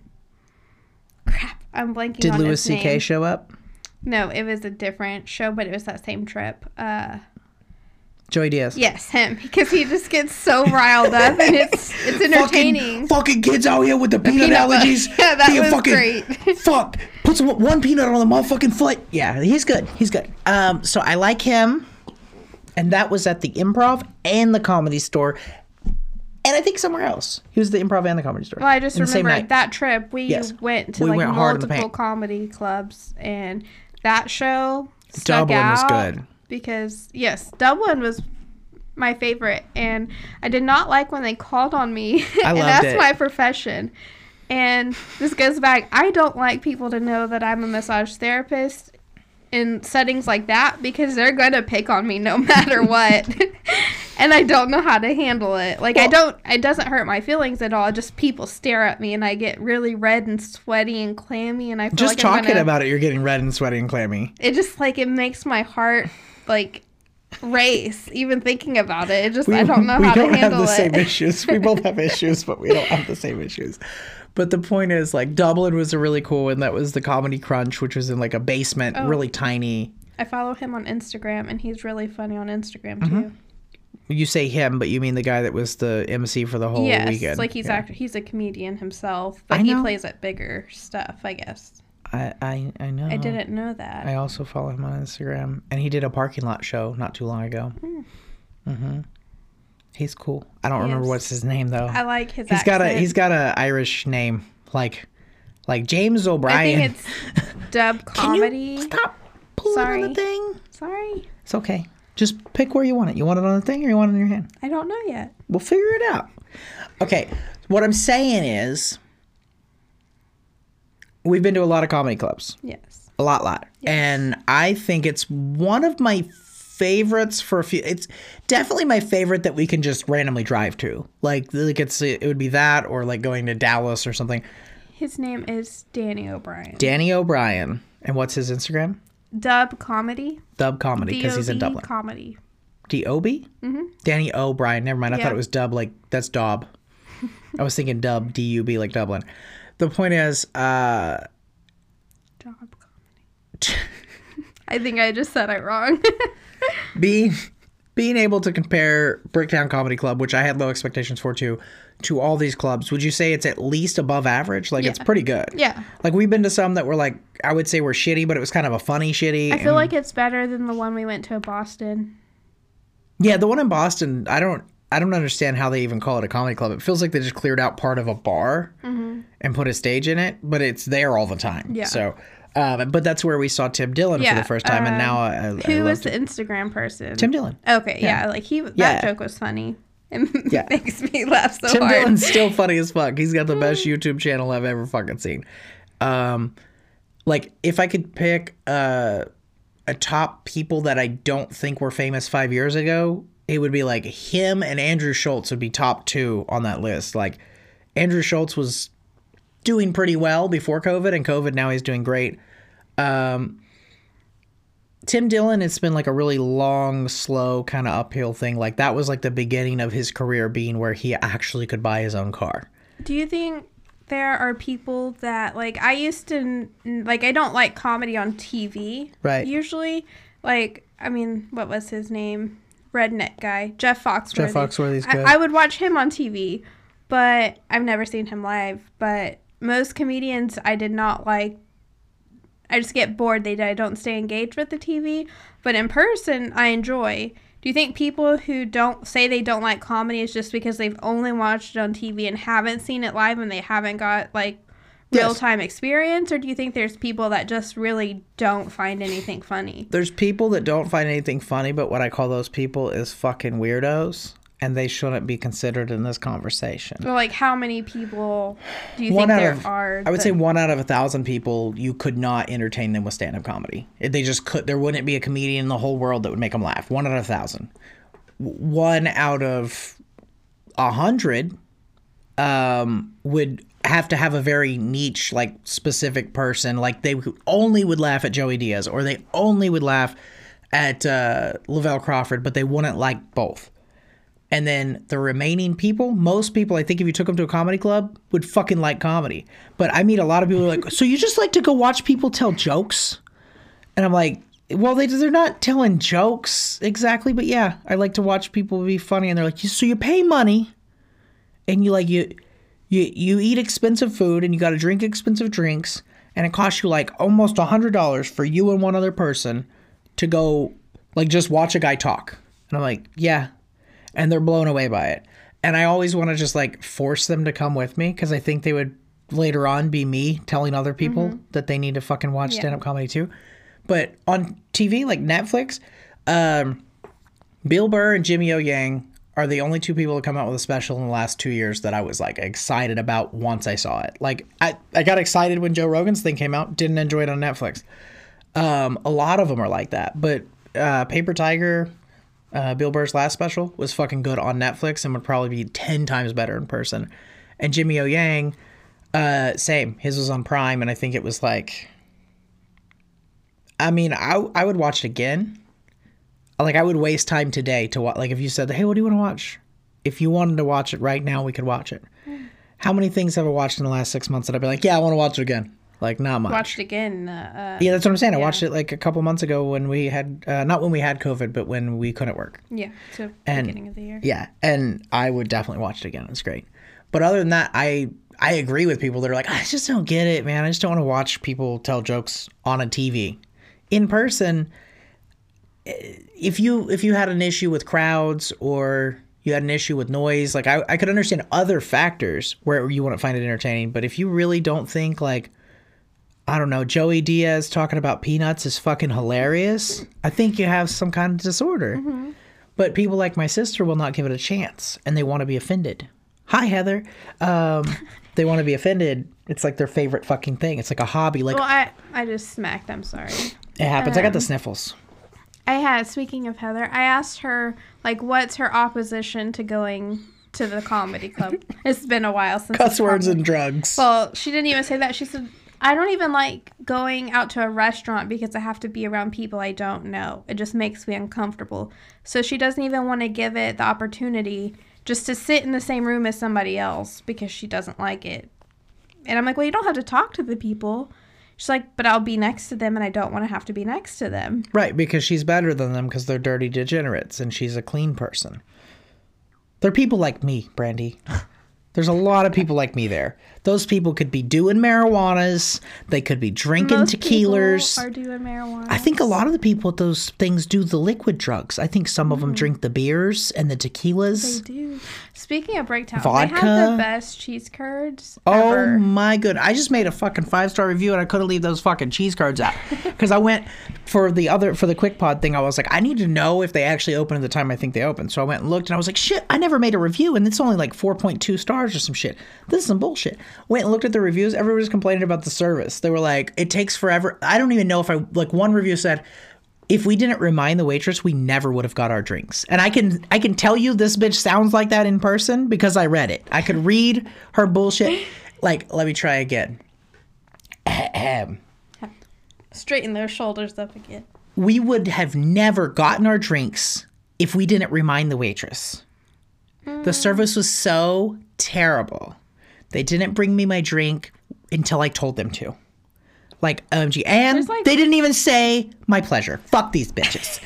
crap, I'm blanking did on Louis C.K. show up? No, it was a different show, but it was that same trip. Uh, Joey Diaz. yes, him, because he just gets so riled up, and it's it's entertaining. Fucking, fucking kids out here with the peanut, peanut allergies. Yeah, that was fucking, great. fuck. Put some, one peanut on the motherfucking foot. Yeah, he's good. He's good. Um, so I like him, and that was at the Improv and the Comedy Store, and I think somewhere else. He was the Improv and the Comedy Store. Well, I just the remember that trip we Yes. went to We like went multiple comedy clubs, and that show stuck Dublin was good. Because yes, Dublin was my favorite, and I did not like when they called on me and asked it. my profession. And this goes back. I don't like people to know that I'm a massage therapist in settings like that because they're going to pick on me no matter what. and I don't know how to handle it. Like I don't it doesn't hurt my feelings at all. Just people stare at me and I get really red and sweaty and clammy and I feel Just like talking gonna, about it, you're getting red and sweaty and clammy. it just like it makes my heart like race even thinking about it. It just I don't know we how don't to have handle the it. same issues. We both have issues, but we don't have the same issues. But the point is, like, Dublin was a really cool one. That was the Comedy Crunch, which was in like a basement, Oh. really tiny. I follow him on Instagram and he's really funny on Instagram Mm-hmm. too. You say him, but you mean the guy that was the MC for the whole yes, weekend. like he's Yeah. act- he's a comedian himself, but he plays at bigger stuff, I guess. I, I I know. I didn't know that. I also follow him on Instagram, and he did a parking lot show not too long ago. Mm. hmm He's cool. I don't remember Yes. what's his name though. I like his he's got a he's got a Irish name like like James O'Brien. I think it's dub comedy. stop pulling on Sorry. the thing. Sorry, It's okay. Just pick where you want it. You want it on the thing or you want it in your hand? I don't know yet. We'll figure it out. Okay. What I'm saying is we've been to a lot of comedy clubs. Yes. A lot, lot. And I think it's one of my favorites for a few it's definitely my favorite that we can just randomly drive to. Like like it's it would be that or like going to Dallas or something. His name is Danny O'Brien. Danny O'Brien. And what's his Instagram? dub comedy. Dub comedy because he's in D.O.B. Dublin. comedy. D O B? Mm-hmm. Danny O'Brien. Never mind. I Yeah. thought it was Dub. Like that's Dob. I was thinking Dub D U B like Dublin. The point is, uh, Dub comedy. I think I just said it wrong. being being able to compare Bricktown Comedy Club, which I had low expectations for too, to all these clubs. Would you say it's at least above average? Like it's pretty good. yeah. Like we've been to some that were like I would say were shitty, but it was kind of a funny shitty. I feel like it's better than the one we went to in Boston. Yeah, the one in Boston, I don't I don't understand how they even call it a comedy club. It feels like they just cleared out part of a bar and put a stage in it, but it's there all the time. Mm-hmm. Yeah. So, um, but that's where we saw Tim Dillon for the first time, and um, now I, I, I Who was the Instagram person? Tim Dillon. Okay, yeah, like he that Yeah. joke was funny. It Yeah. makes me laugh so hard. Tim hard. Dillon's still funny as fuck. He's got the best YouTube channel I've ever fucking seen. Um, like if I could pick uh, a top people that I don't think were famous five years ago, it would be like him and Andrew Schulz would be top two on that list. Like Andrew Schulz was doing pretty well before COVID, and COVID now he's doing great. Um, Tim Dillon, it's been like a really long, slow kind of uphill thing. Like that was like the beginning of his career being where he actually could buy his own car. Do you think there are people that like I used to like I don't like comedy on TV. Right. Usually, like I mean, what was his name? Redneck guy, Jeff Foxworthy. Jeff Foxworthy's good. I, I would watch him on TV, but I've never seen him live. But most comedians I did not like. I just get bored. They I don't stay engaged with the TV, but in person I enjoy. Do you think people who don't say they don't like comedy is just because they've only watched it on TV and haven't seen it live and they haven't got like Yes. real time experience, or do you think there's people that just really don't find anything funny? There's people that don't find anything funny, but what I call those people is fucking weirdos, and they shouldn't be considered in this conversation. Or like how many people do you One think out there of, are? I would that- say one out of a thousand people, you could not entertain them with stand-up comedy. They just could. There wouldn't be a comedian in the whole world that would make them laugh. One out of a thousand. One out of a hundred um, would have to have a very niche, like specific person. Like they only would laugh at Joey Diaz, or they only would laugh at uh, Lavell Crawford, but they wouldn't like both. And then the remaining people, most people, I think if you took them to a comedy club, would fucking like comedy. But I meet a lot of people like, so you just like to go watch people tell jokes? And I'm like, well, they, they're not telling jokes exactly, but yeah, I like to watch people be funny. And they're like, so you pay money and you like, you, you, you eat expensive food and you got to drink expensive drinks and it costs you like almost a hundred dollars for you and one other person to go like just watch a guy talk. And I'm like, yeah. And they're blown away by it. And I always want to just like force them to come with me because I think they would later on be me telling other people that they need to fucking watch stand up comedy too. But on TV, like Netflix, um, Bill Burr and Jimmy O Yang are the only two people to come out with a special in the last two years that I was like excited about once I saw it. Like I, I got excited when Joe Rogan's thing came out, didn't enjoy it on Netflix. Um, a lot of them are like that, but uh, Paper Tiger, uh, Bill Burr's last special was fucking good on Netflix and would probably be ten times better in person. And Jimmy O Yang, uh, same. His was on Prime, and I think it was like. I mean, I I would watch it again. Like I would waste time today to watch. Like if you said, "Hey, what do you want to watch?" If you wanted to watch it right now, we could watch it. How many things have I watched in the last six months that I'd be like, "Yeah, I want to watch it again." Like not much. Watched again. Uh, Yeah, that's what I'm saying. I watched it like a couple months ago when we had uh, not when we had COVID, but when we couldn't work. uh, yeah. So And- beginning of the year. Yeah, and I would definitely watch it again. It's great. But other than that, I I agree with people that are like, I just don't get it, man. I just don't want to watch people tell jokes on a TV. In person, if you if you had an issue with crowds or you had an issue with noise, like I, I could understand other factors where you wouldn't find it entertaining. But if you really don't think like I don't know, Joey Diaz talking about peanuts is fucking hilarious, I think you have some kind of disorder. But people like my sister will not give it a chance and they want to be offended. Hi, Heather. Um, they want to be offended. It's like their favorite fucking thing. It's like a hobby. Like Well, I I just smacked. I'm sorry. it happens. I got the sniffles. I had speaking of Heather, I asked her like what's her opposition to going to the comedy club. it's been a while since Cuss words and drugs. Well, she didn't even say that. She said I don't even like going out to a restaurant because I have to be around people I don't know. It just makes me uncomfortable. So she doesn't even want to give it the opportunity just to sit in the same room as somebody else because she doesn't like it. And I'm like, well, you don't have to talk to the people. She's like, but I'll be next to them and I don't want to have to be next to them. Right, because she's better than them because they're dirty degenerates and she's a clean person. They're people like me, Brandy. There's a lot of people like me there. Those people could be doing marijuanas. They could be drinking Most people tequilas. are doing marijuana. I think a lot of the people at those things do the liquid drugs. I think some of Mm. them drink the beers and the tequilas. They do. Speaking of Bricktown, they Vodka. have the best cheese curds Oh ever. my good! I just made a fucking five star review and I couldn't leave those fucking cheese curds out because I went for the other for the quick pod thing. I was like, I need to know if they actually open at the time I think they open. So I went and looked and I was like, shit! I never made a review and it's only like four point two stars or some shit. This is some bullshit. Went and looked at the reviews. Everybody's complaining about the service. They were like, it takes forever. I don't even know if I like one review said. If we didn't remind the waitress, we never would have got our drinks. And I can I can tell you this bitch sounds like that in person because I read it. I could read her bullshit. Like, let me try again. Straighten their shoulders up again. we would have never gotten our drinks if we didn't remind the waitress. The mm. service was so terrible. They didn't bring me my drink until I told them to. Like OMG. And like- they didn't even say my pleasure. Fuck these bitches.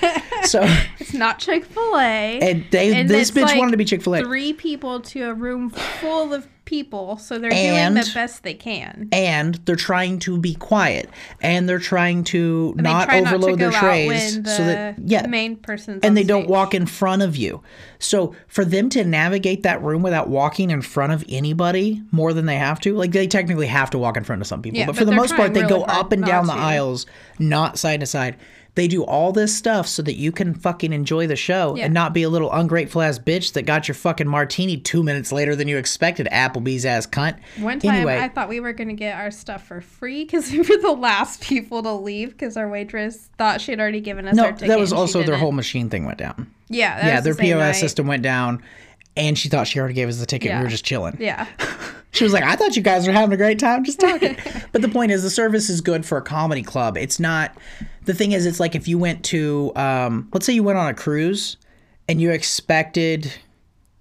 so It's not Chick Fil A. and they this bitch like wanted to be Chick-fil-A. Three people to a room full of people, so they're And- doing the best they can. and they're trying to be quiet and they're trying to And not try overload not to their trays the so that yeah main person's and they don't walk in front of you so for them to navigate that room without walking in front of anybody more than they have to like they technically have to walk in front of some people Yeah, but but for the most part they trying go up and down the to. aisles not side to side they do all this stuff so that you can fucking enjoy the show Yeah. and not be a little ungrateful ass bitch that got your fucking martini two minutes later than you expected applebee's ass cunt One time, anyway I thought we were gonna get our stuff for free because we were the last people to leave because our waitress thought she had already given us no our ticket. that was also their whole machine thing went down Yeah, yeah, their the POS night. system went down, and she thought she already gave us the ticket. Yeah. We were just chilling. Yeah. She was like, I thought you guys were having a great time just talking. but the point is, the service is good for a comedy club. It's not, the thing is, it's like if you went to, um, let's say you went on a cruise and you expected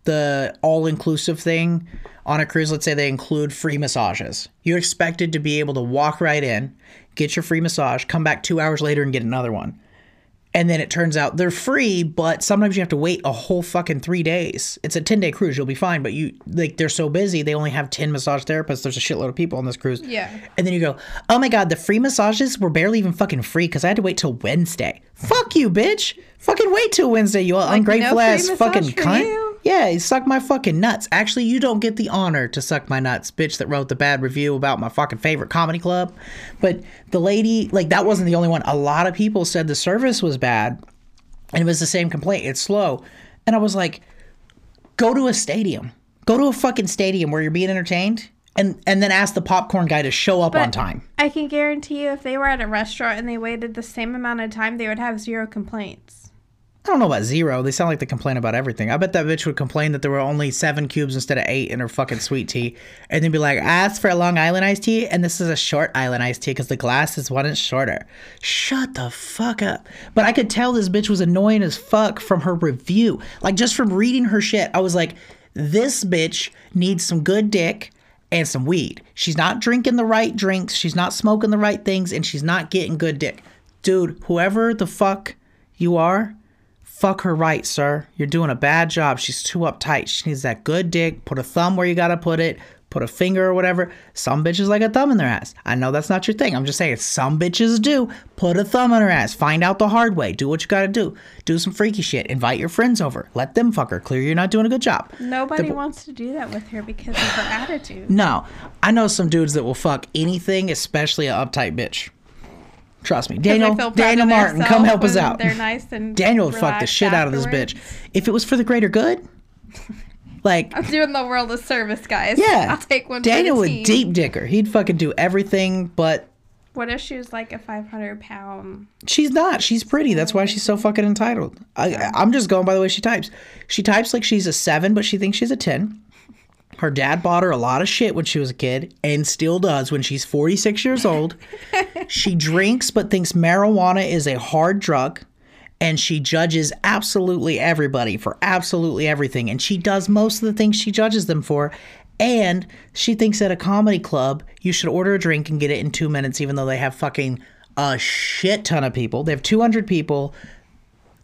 the all inclusive thing on a cruise, let's say they include free massages. You expected to be able to walk right in, get your free massage, come back two hours later and get another one. And then it turns out they're free, but sometimes you have to wait a whole fucking three days. It's a 10 day cruise, you'll be fine, but you, like, they're so busy, they only have 10 massage therapists. There's a shitload of people on this cruise. Yeah. And then you go, oh my God, the free massages were barely even fucking free because I had to wait till Wednesday. Fuck you, bitch. Fucking wait till Wednesday, you ungrateful no ass fucking cunt. you? Yeah, you suck my fucking nuts. Actually, you don't get the honor to suck my nuts, bitch that wrote the bad review about my fucking favorite comedy club. But the lady, like, that wasn't the only one. A lot of people said the service was bad, and it was the same complaint. It's slow. And I was like, go to a stadium. Go to a fucking stadium where you're being entertained. And, and then ask the popcorn guy to show up on time. I can guarantee you if they were at a restaurant and they waited the same amount of time, they would have zero complaints. I don't know about zero. They sound like they complain about everything. I bet that bitch would complain that there were only seven cubes instead of eight in her fucking sweet tea, and then be like, "I asked for a Long Island iced tea, and this is a short Island iced tea because the glass is one inch shorter." Shut the fuck up. But I could tell this bitch was annoying as fuck from her review. Like just from reading her shit, I was like, "This bitch needs some good dick." And some weed. She's not drinking the right drinks. She's not smoking the right things, and she's not getting good dick. Dude, whoever the fuck you are, Fuck her right, sir. You're doing a bad job. She's too uptight. She needs that good dick. Put a thumb where you gotta put it. Put a finger or whatever. Some bitches like a thumb in their ass. I know that's not your thing. I'm just saying some bitches do. Put a thumb in her ass. Find out the hard way. Do what you gotta do. Do some freaky shit. Invite your friends over. Let them fuck her. Clear you're not doing a good job. Nobody The- wants to do that with her because of her attitude. No, I know some dudes that will fuck anything, especially an uptight bitch. Trust me, Daniel. Daniel Martin, come help us out. They're nice and Daniel would fuck the shit out of this bitch. If it was for the greater good, like I'm doing the world of service, guys. yeah, I'll take one. Daniel would deep dicker. He'd fucking do everything, but What if she was like a 500 pound? she's not. She's pretty. That's why she's so mm-hmm. fucking entitled. I, I'm just going by the way she types. She types like she's a seven, but she thinks she's a ten. Her dad bought her a lot of shit when she was a kid and still does when she's 46 years old. she drinks but thinks marijuana is a hard drug and she judges absolutely everybody for absolutely everything and she does most of the things she judges them for and she thinks at a comedy club you should order a drink and get it in 2 minutes even though they have fucking a shit ton of people. They have 200 people.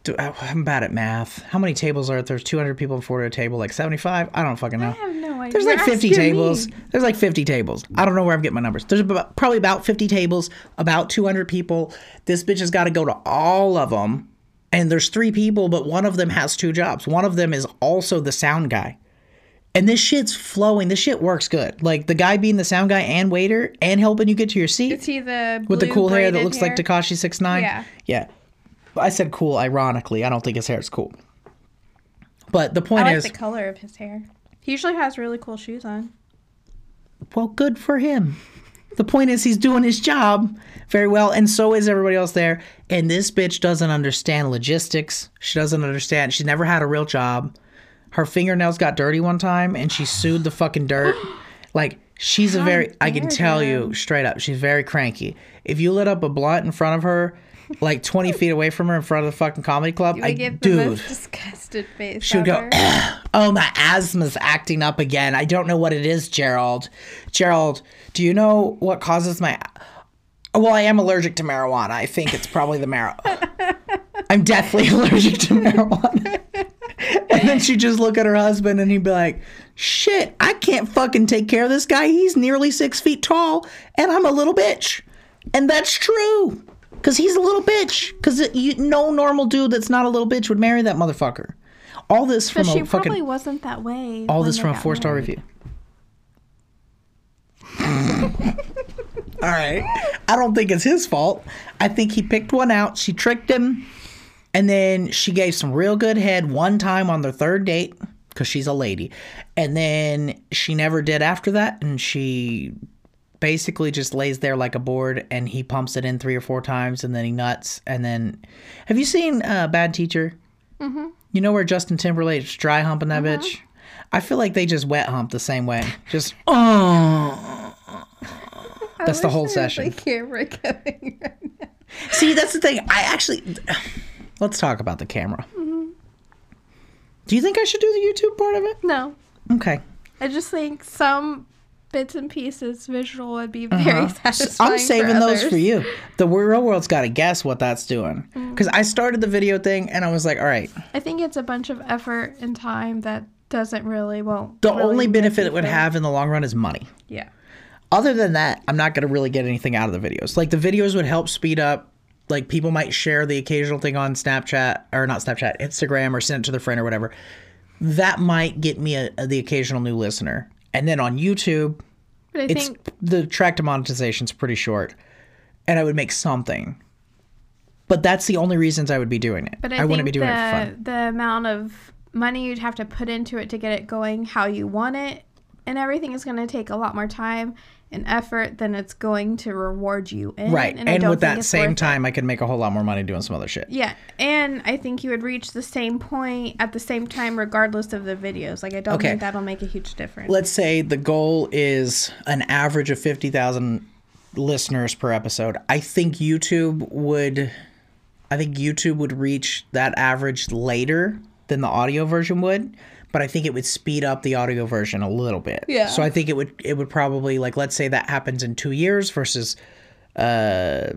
Uh, I'm bad at math. How many tables are there? There's 200 people before a table, like 75? I don't fucking know. I have no idea. There's like 50 tables. me. There's like 50 tables. I don't know where I'm getting my numbers. There's about, probably about 50 tables, about 200 people. This bitch has got to go to all of them. And there's three people, but one of them has two jobs. One of them is also the sound guy. And this shit's flowing. This shit works good. Like the guy being the sound guy and waiter and helping you get to your seat Is he the with the cool hair that looks like? Tekashi Six Nine. Yeah. Yeah. I said cool ironically. I don't think his hair is cool. But the I point like is, the color of his hair. He usually has really cool shoes on. well, good for him. The point is, he's doing his job very well, and so is everybody else there. And this bitch doesn't understand logistics. She doesn't understand. She's never had a real job. Her fingernails got dirty one time, and she sued the fucking dirt. Like she's a very. I can tell you. you straight up, she's very cranky. If you lit up a blunt in front of her, like twenty feet away from her, in front of the fucking comedy club, You I give the dude. most disgusted face. She would go. Oh, my asthma's acting up again. I don't know what it is, Gerald. Gerald, do you know what causes my. Well, I am allergic to marijuana. I think it's probably the marijuana. I'm deathly allergic to marijuana. and then she'd just look at her husband and he'd be like, Shit, I can't fucking take care of this guy. He's nearly six feet tall and I'm a little bitch. And that's true. Because he's a little bitch. Because no normal dude that's not a little bitch would marry that motherfucker. All this from But she a fucking. probably wasn't that way. All this from a four star review. All right. I don't think it's his fault. I think he picked one out. She tricked him. And then she gave some real good head one time on their third date because she's a lady. And then she never did after that. And she basically just lays there like a board and he pumps it in three or four times and then he nuts. And then. Have you seen uh, Bad Teacher? Mm-hmm. You know where Justin Timberlake's dry humping that bitch? I feel like they just wet hump the same way. Just oh. That's the whole session. Camera going right now. See, that's the thing. I actually let's talk about the camera. Do you think I should do the YouTube part of it? No, Okay. I just think some bits and pieces visual would be very satisfying. Uh-huh. I'm saving those for you. The real world's got to guess what that's doing. Mm. Because I started the video thing and I was like, all right, I think it's a bunch of effort and time that doesn't really well. the really only benefit it would have in the long run is money. Yeah. Other than that, I'm not going to really get anything out of the videos. Like the videos would help speed up. Like people might share the occasional thing on Snapchat or not Snapchat, Instagram or send it to their friend or whatever. That might get me a, a- the occasional new listener. And then on YouTube, it's think the track to monetization is pretty short, and I would make something. But that's the only reasons I would be doing it. But I, I, wouldn't be doing the, it for fun. The amount of money you'd have to put into it to get it going how you want it and everything is going to take a lot more time and effort then it's going to reward you in. Right. And, don't with that same worth it. time, I could make a whole lot more money doing some other shit. Yeah, and I think you would reach the same point at the same time, regardless of the videos. Like, I don't Okay. think that'll make a huge difference. Let's say the goal is an average of 50,000 listeners per episode. I think YouTube would I think YouTube would reach that average later than the audio version would, but I think it would speed up the audio version a little bit. Yeah. So I think it would it would probably like let's say that happens in 2 years versus uh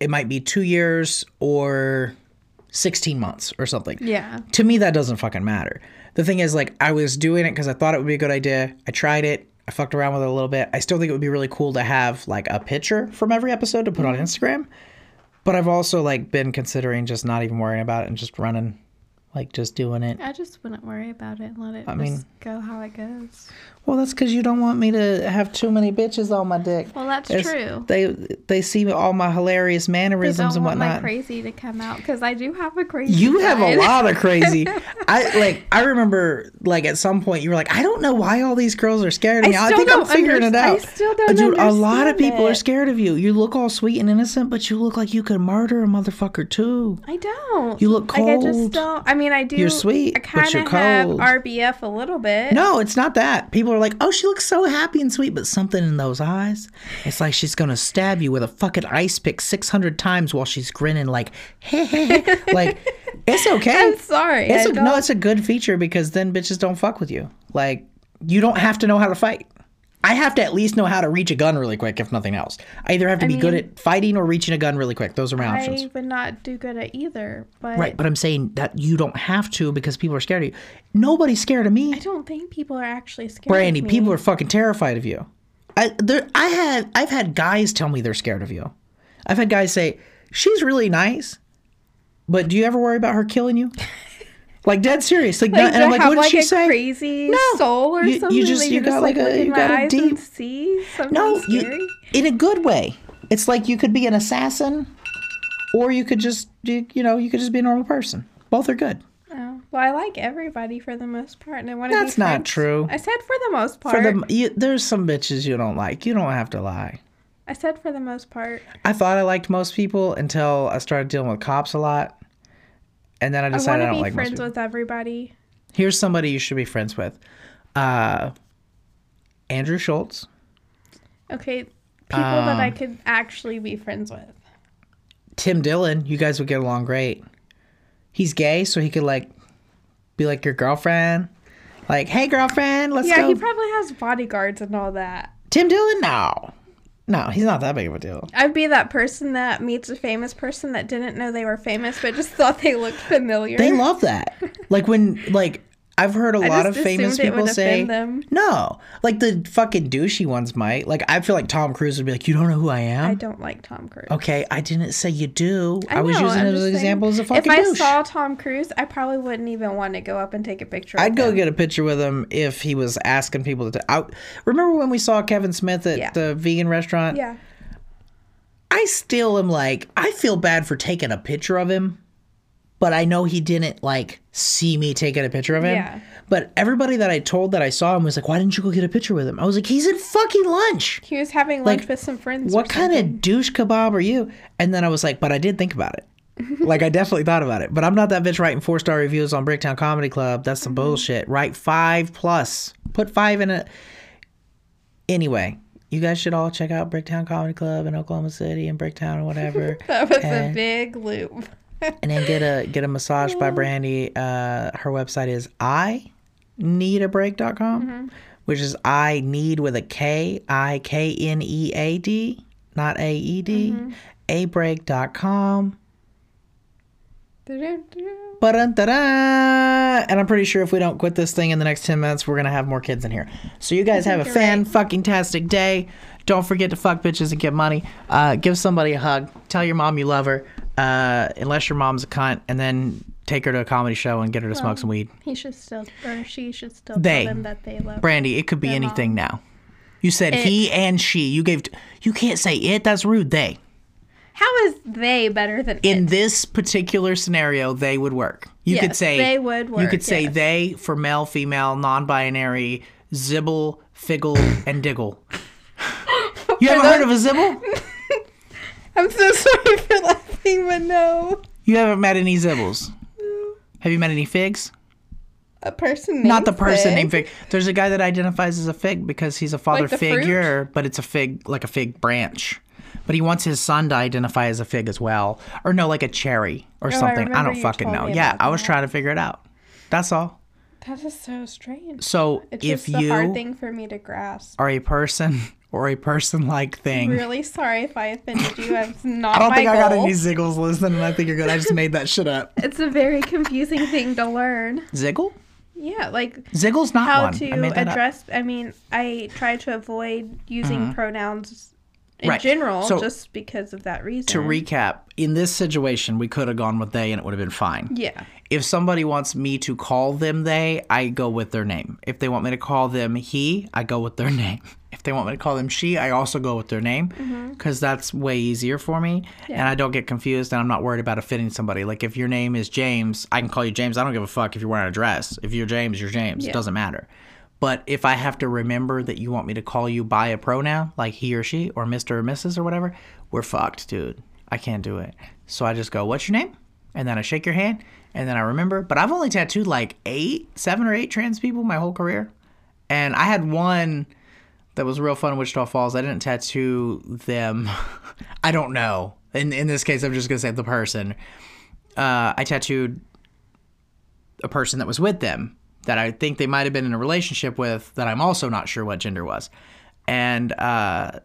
it might be 2 years or 16 months or something. Yeah, to me that doesn't fucking matter. The thing is like i was doing it because i thought it would be a good idea. I tried it. I fucked around with it a little bit. I still think it would be really cool to have like a picture from every episode to put on instagram. But i've also like been considering just not even worrying about it and just running like just doing it I just wouldn't worry about it and let it I just mean- go how it goes. Well that's because you don't want me to have too many bitches on my dick Well, that's It's- true. they they see all my hilarious I mannerisms don't and want my whatnot crazy to come out because I do have a crazy. You have a lot of crazy. I like. I remember, like at some point, you were like, "I don't know why all these girls are scared of I me. I, still think I'm figuring it underst- I out." still don't Dude, a lot of people are scared of you. You look all sweet and innocent, but you look like you could murder a motherfucker too. I don't. You look Like I just cold. don't. I mean, I do. You're sweet, I but kind you're of have cold. RBF a little bit. No, it's not that. People are like, "Oh, she looks so happy and sweet," but something in those eyes, it's like she's gonna stab you with a fucking ice pick six hundred times while she's grinning, like, "Hey, hey, hey." like it's okay. I'm sorry. It's a, no, it's a good feature because then bitches don't fuck with you. Like you don't have to know how to fight. I have to at least know how to reach a gun really quick, if nothing else. I either have to be good at fighting or reaching a gun really quick. Those are my options. I would not do good at either. But Right, but I'm saying that you don't have to because people are scared of you. Nobody's scared of me. I don't think people are actually scared. Brandy, of me. people are fucking terrified of you. I there I had I've had guys tell me they're scared of you. I've had guys say, She's really nice, but do you ever worry about her killing you? like dead serious. Like, Like, no- and I'm like, have what did like she a say? crazy No. soul or You- you just- you got just like like a- you got a deep- see something No, scary. you, in a good way. It's like you could be an assassin, or you could just you, you know you could just be a normal person. Both are good. Oh, well, I like everybody for the most part, and I want to. That's not true. I said for the most part. For the you, there's some bitches you don't like. You don't have to lie. I said for the most part. I thought I liked most people until I started dealing with cops a lot, and then I I decided I, to don't be like friends with everybody. Here's somebody you should be friends with. Uh, Andrew Schulz. Okay, people that I Um, could actually be friends with. Tim Dillon, you guys would get along great. He's gay, so he could like be like your girlfriend. Like, hey girlfriend, let's Yeah, go. Yeah, he probably has bodyguards and all that. Tim Dillon? No. No, he's not that big of a deal. I'd be that person that meets a famous person that didn't know they were famous, but just thought they looked familiar. They love that. like when like I've heard a I lot of famous people say them. no. Like the fucking douchey ones might. Like I feel like Tom Cruise would be like, "You don't know who I am." I don't like Tom Cruise. Okay, I didn't say you do. I, was know, using it as an example as a fucking If I douche. saw Tom Cruise, I probably wouldn't even want to go up and take a picture. I'd go him. get a picture with him if he was asking people to. I, remember when we saw Kevin Smith at Yeah. the vegan restaurant? Yeah, I still am like, I feel bad for taking a picture of him, but I know he didn't like see me taking a picture of him. Yeah. But everybody that I told that I saw him was like, why didn't you go get a picture with him? I was like, he's at fucking lunch. he was having lunch Like, with some friends. What kind something. of douche kebab are you? And then I was like, but I did think about it. like I definitely thought about it, but I'm not that bitch writing four star reviews on Bricktown Comedy Club. That's some mm-hmm. bullshit. Write five plus. Put five in it. Anyway, you guys should all check out Bricktown Comedy Club in Oklahoma City and Bricktown or whatever. That was a big loop. And then get a get a massage by Brandy. Uh, her website is I needabreak.com, which is I need with a K I K N E A D, not A E D. A break.com. Ba-dun-da-da. And I'm pretty sure if we don't quit this thing in the next 10 minutes, we're going to have more kids in here. So you guys have a fan fucking tastic day. Don't forget to fuck bitches and get money. Uh, give somebody a hug. Tell your mom you love her, uh, unless your mom's a cunt, and then take her to a comedy show and get her to smoke some weed. He should still, or she should still They. tell them that they love. Brandy, it could be anything now. You said It. he and she. You gave. You can't say it. That's rude. They. How is they better than it? in it? this particular scenario, they would work. You could Yes, say they would work. You could say yes. they for male, female, non-binary, zibble, figgle, and diggle. You haven't heard of a zibble? I'm so sorry for laughing, but no. You haven't met any zibbles. Have you met any figs? A person named Not the person Fig. named Fig. There's a guy that identifies as a fig because he's a father Like the fruit? figure, but it's a fig, like a fig branch. But he wants his son to identify as a fig as well, or no, like a cherry or Oh, something. I, remember don't fucking know. Yeah, I was that. trying to figure it out. That's all. That is so strange. So It's if just a you hard thing for me to grasp. are a person or a person-like thing, I'm Really sorry if I offended you. It's not I don't think goal. I got any ziggles listening, and I think you're good. I just made that shit up. It's a very confusing thing to learn. Ziggle? Yeah, like Ziggle's not how one. to I that up. Mm-hmm. address. I mean, I try to avoid using pronouns in Right. general So- just because of that reason. To recap, in this situation, we could have gone with they, and it would have been fine. yeah, if somebody wants me to call them they, I go with their name. If they want me to call them he, I go with their name. If they want me to call them she, I also go with their name mm-hmm. because that's way easier for me and I don't get confused and I'm not worried about offending somebody. Like if your name is James, I can call you James. I don't give a fuck if you're wearing a dress. If you're James, you're James. It doesn't matter. But if I have to remember that you want me to call you by a pronoun, like he or she or Mr. or Mrs. or whatever, we're fucked, dude. I can't do it. So I just go, what's your name? And then I shake your hand and then I remember. But I've only tattooed like eight, seven or eight trans people my whole career. And I had one that was real fun in Wichita Falls. I didn't tattoo them. I don't know. In in this case, I'm just gonna say the person. Uh, I tattooed a person that was with them that I think they might have been in a relationship with that I'm also not sure what gender was. And uh,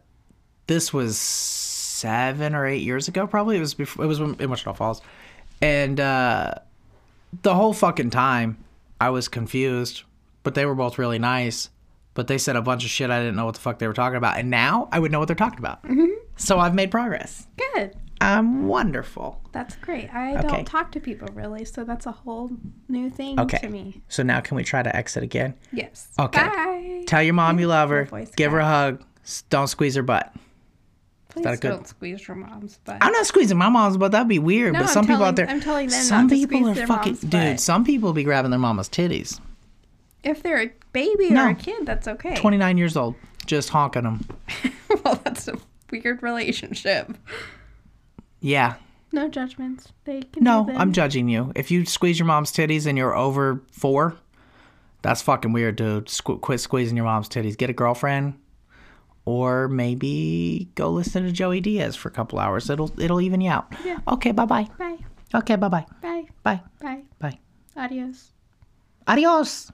this was seven or eight years ago, probably. It was before, it was in Wichita Falls, and uh, the whole fucking time I was confused. But they were both really nice. But they said a bunch of shit I didn't know what the fuck they were talking about, and now I would know what they're talking about. Mm-hmm. So I've made progress. good. I'm wonderful. That's great. I Okay. don't talk to people really, so that's a whole new thing Okay. to me. So now can we try to exit again? Yes. Okay. Bye. Tell your mom you love her. Give her a hug. Don't squeeze her butt. Please that a good- don't squeeze your mom's butt. I'm not squeezing my mom's butt. That'd be weird. No, but I'm some people out there, I'm telling them some people are fucking dude. butt. Some people be grabbing their mama's titties. If they're a baby No. or a kid, that's okay. 29 years old, just honking them. well, that's a weird relationship. Yeah. No judgments. They can No. I'm judging you. If you squeeze your mom's titties and you're over four, that's fucking weird, dude. Squ- quit squeezing your mom's titties. Get a girlfriend, or maybe go listen to Joey Diaz for a couple hours. It'll it'll even you out. Yeah. Okay. Bye bye. Bye. Okay. Bye bye. Bye. Bye Bye. bye. Adios. Adios.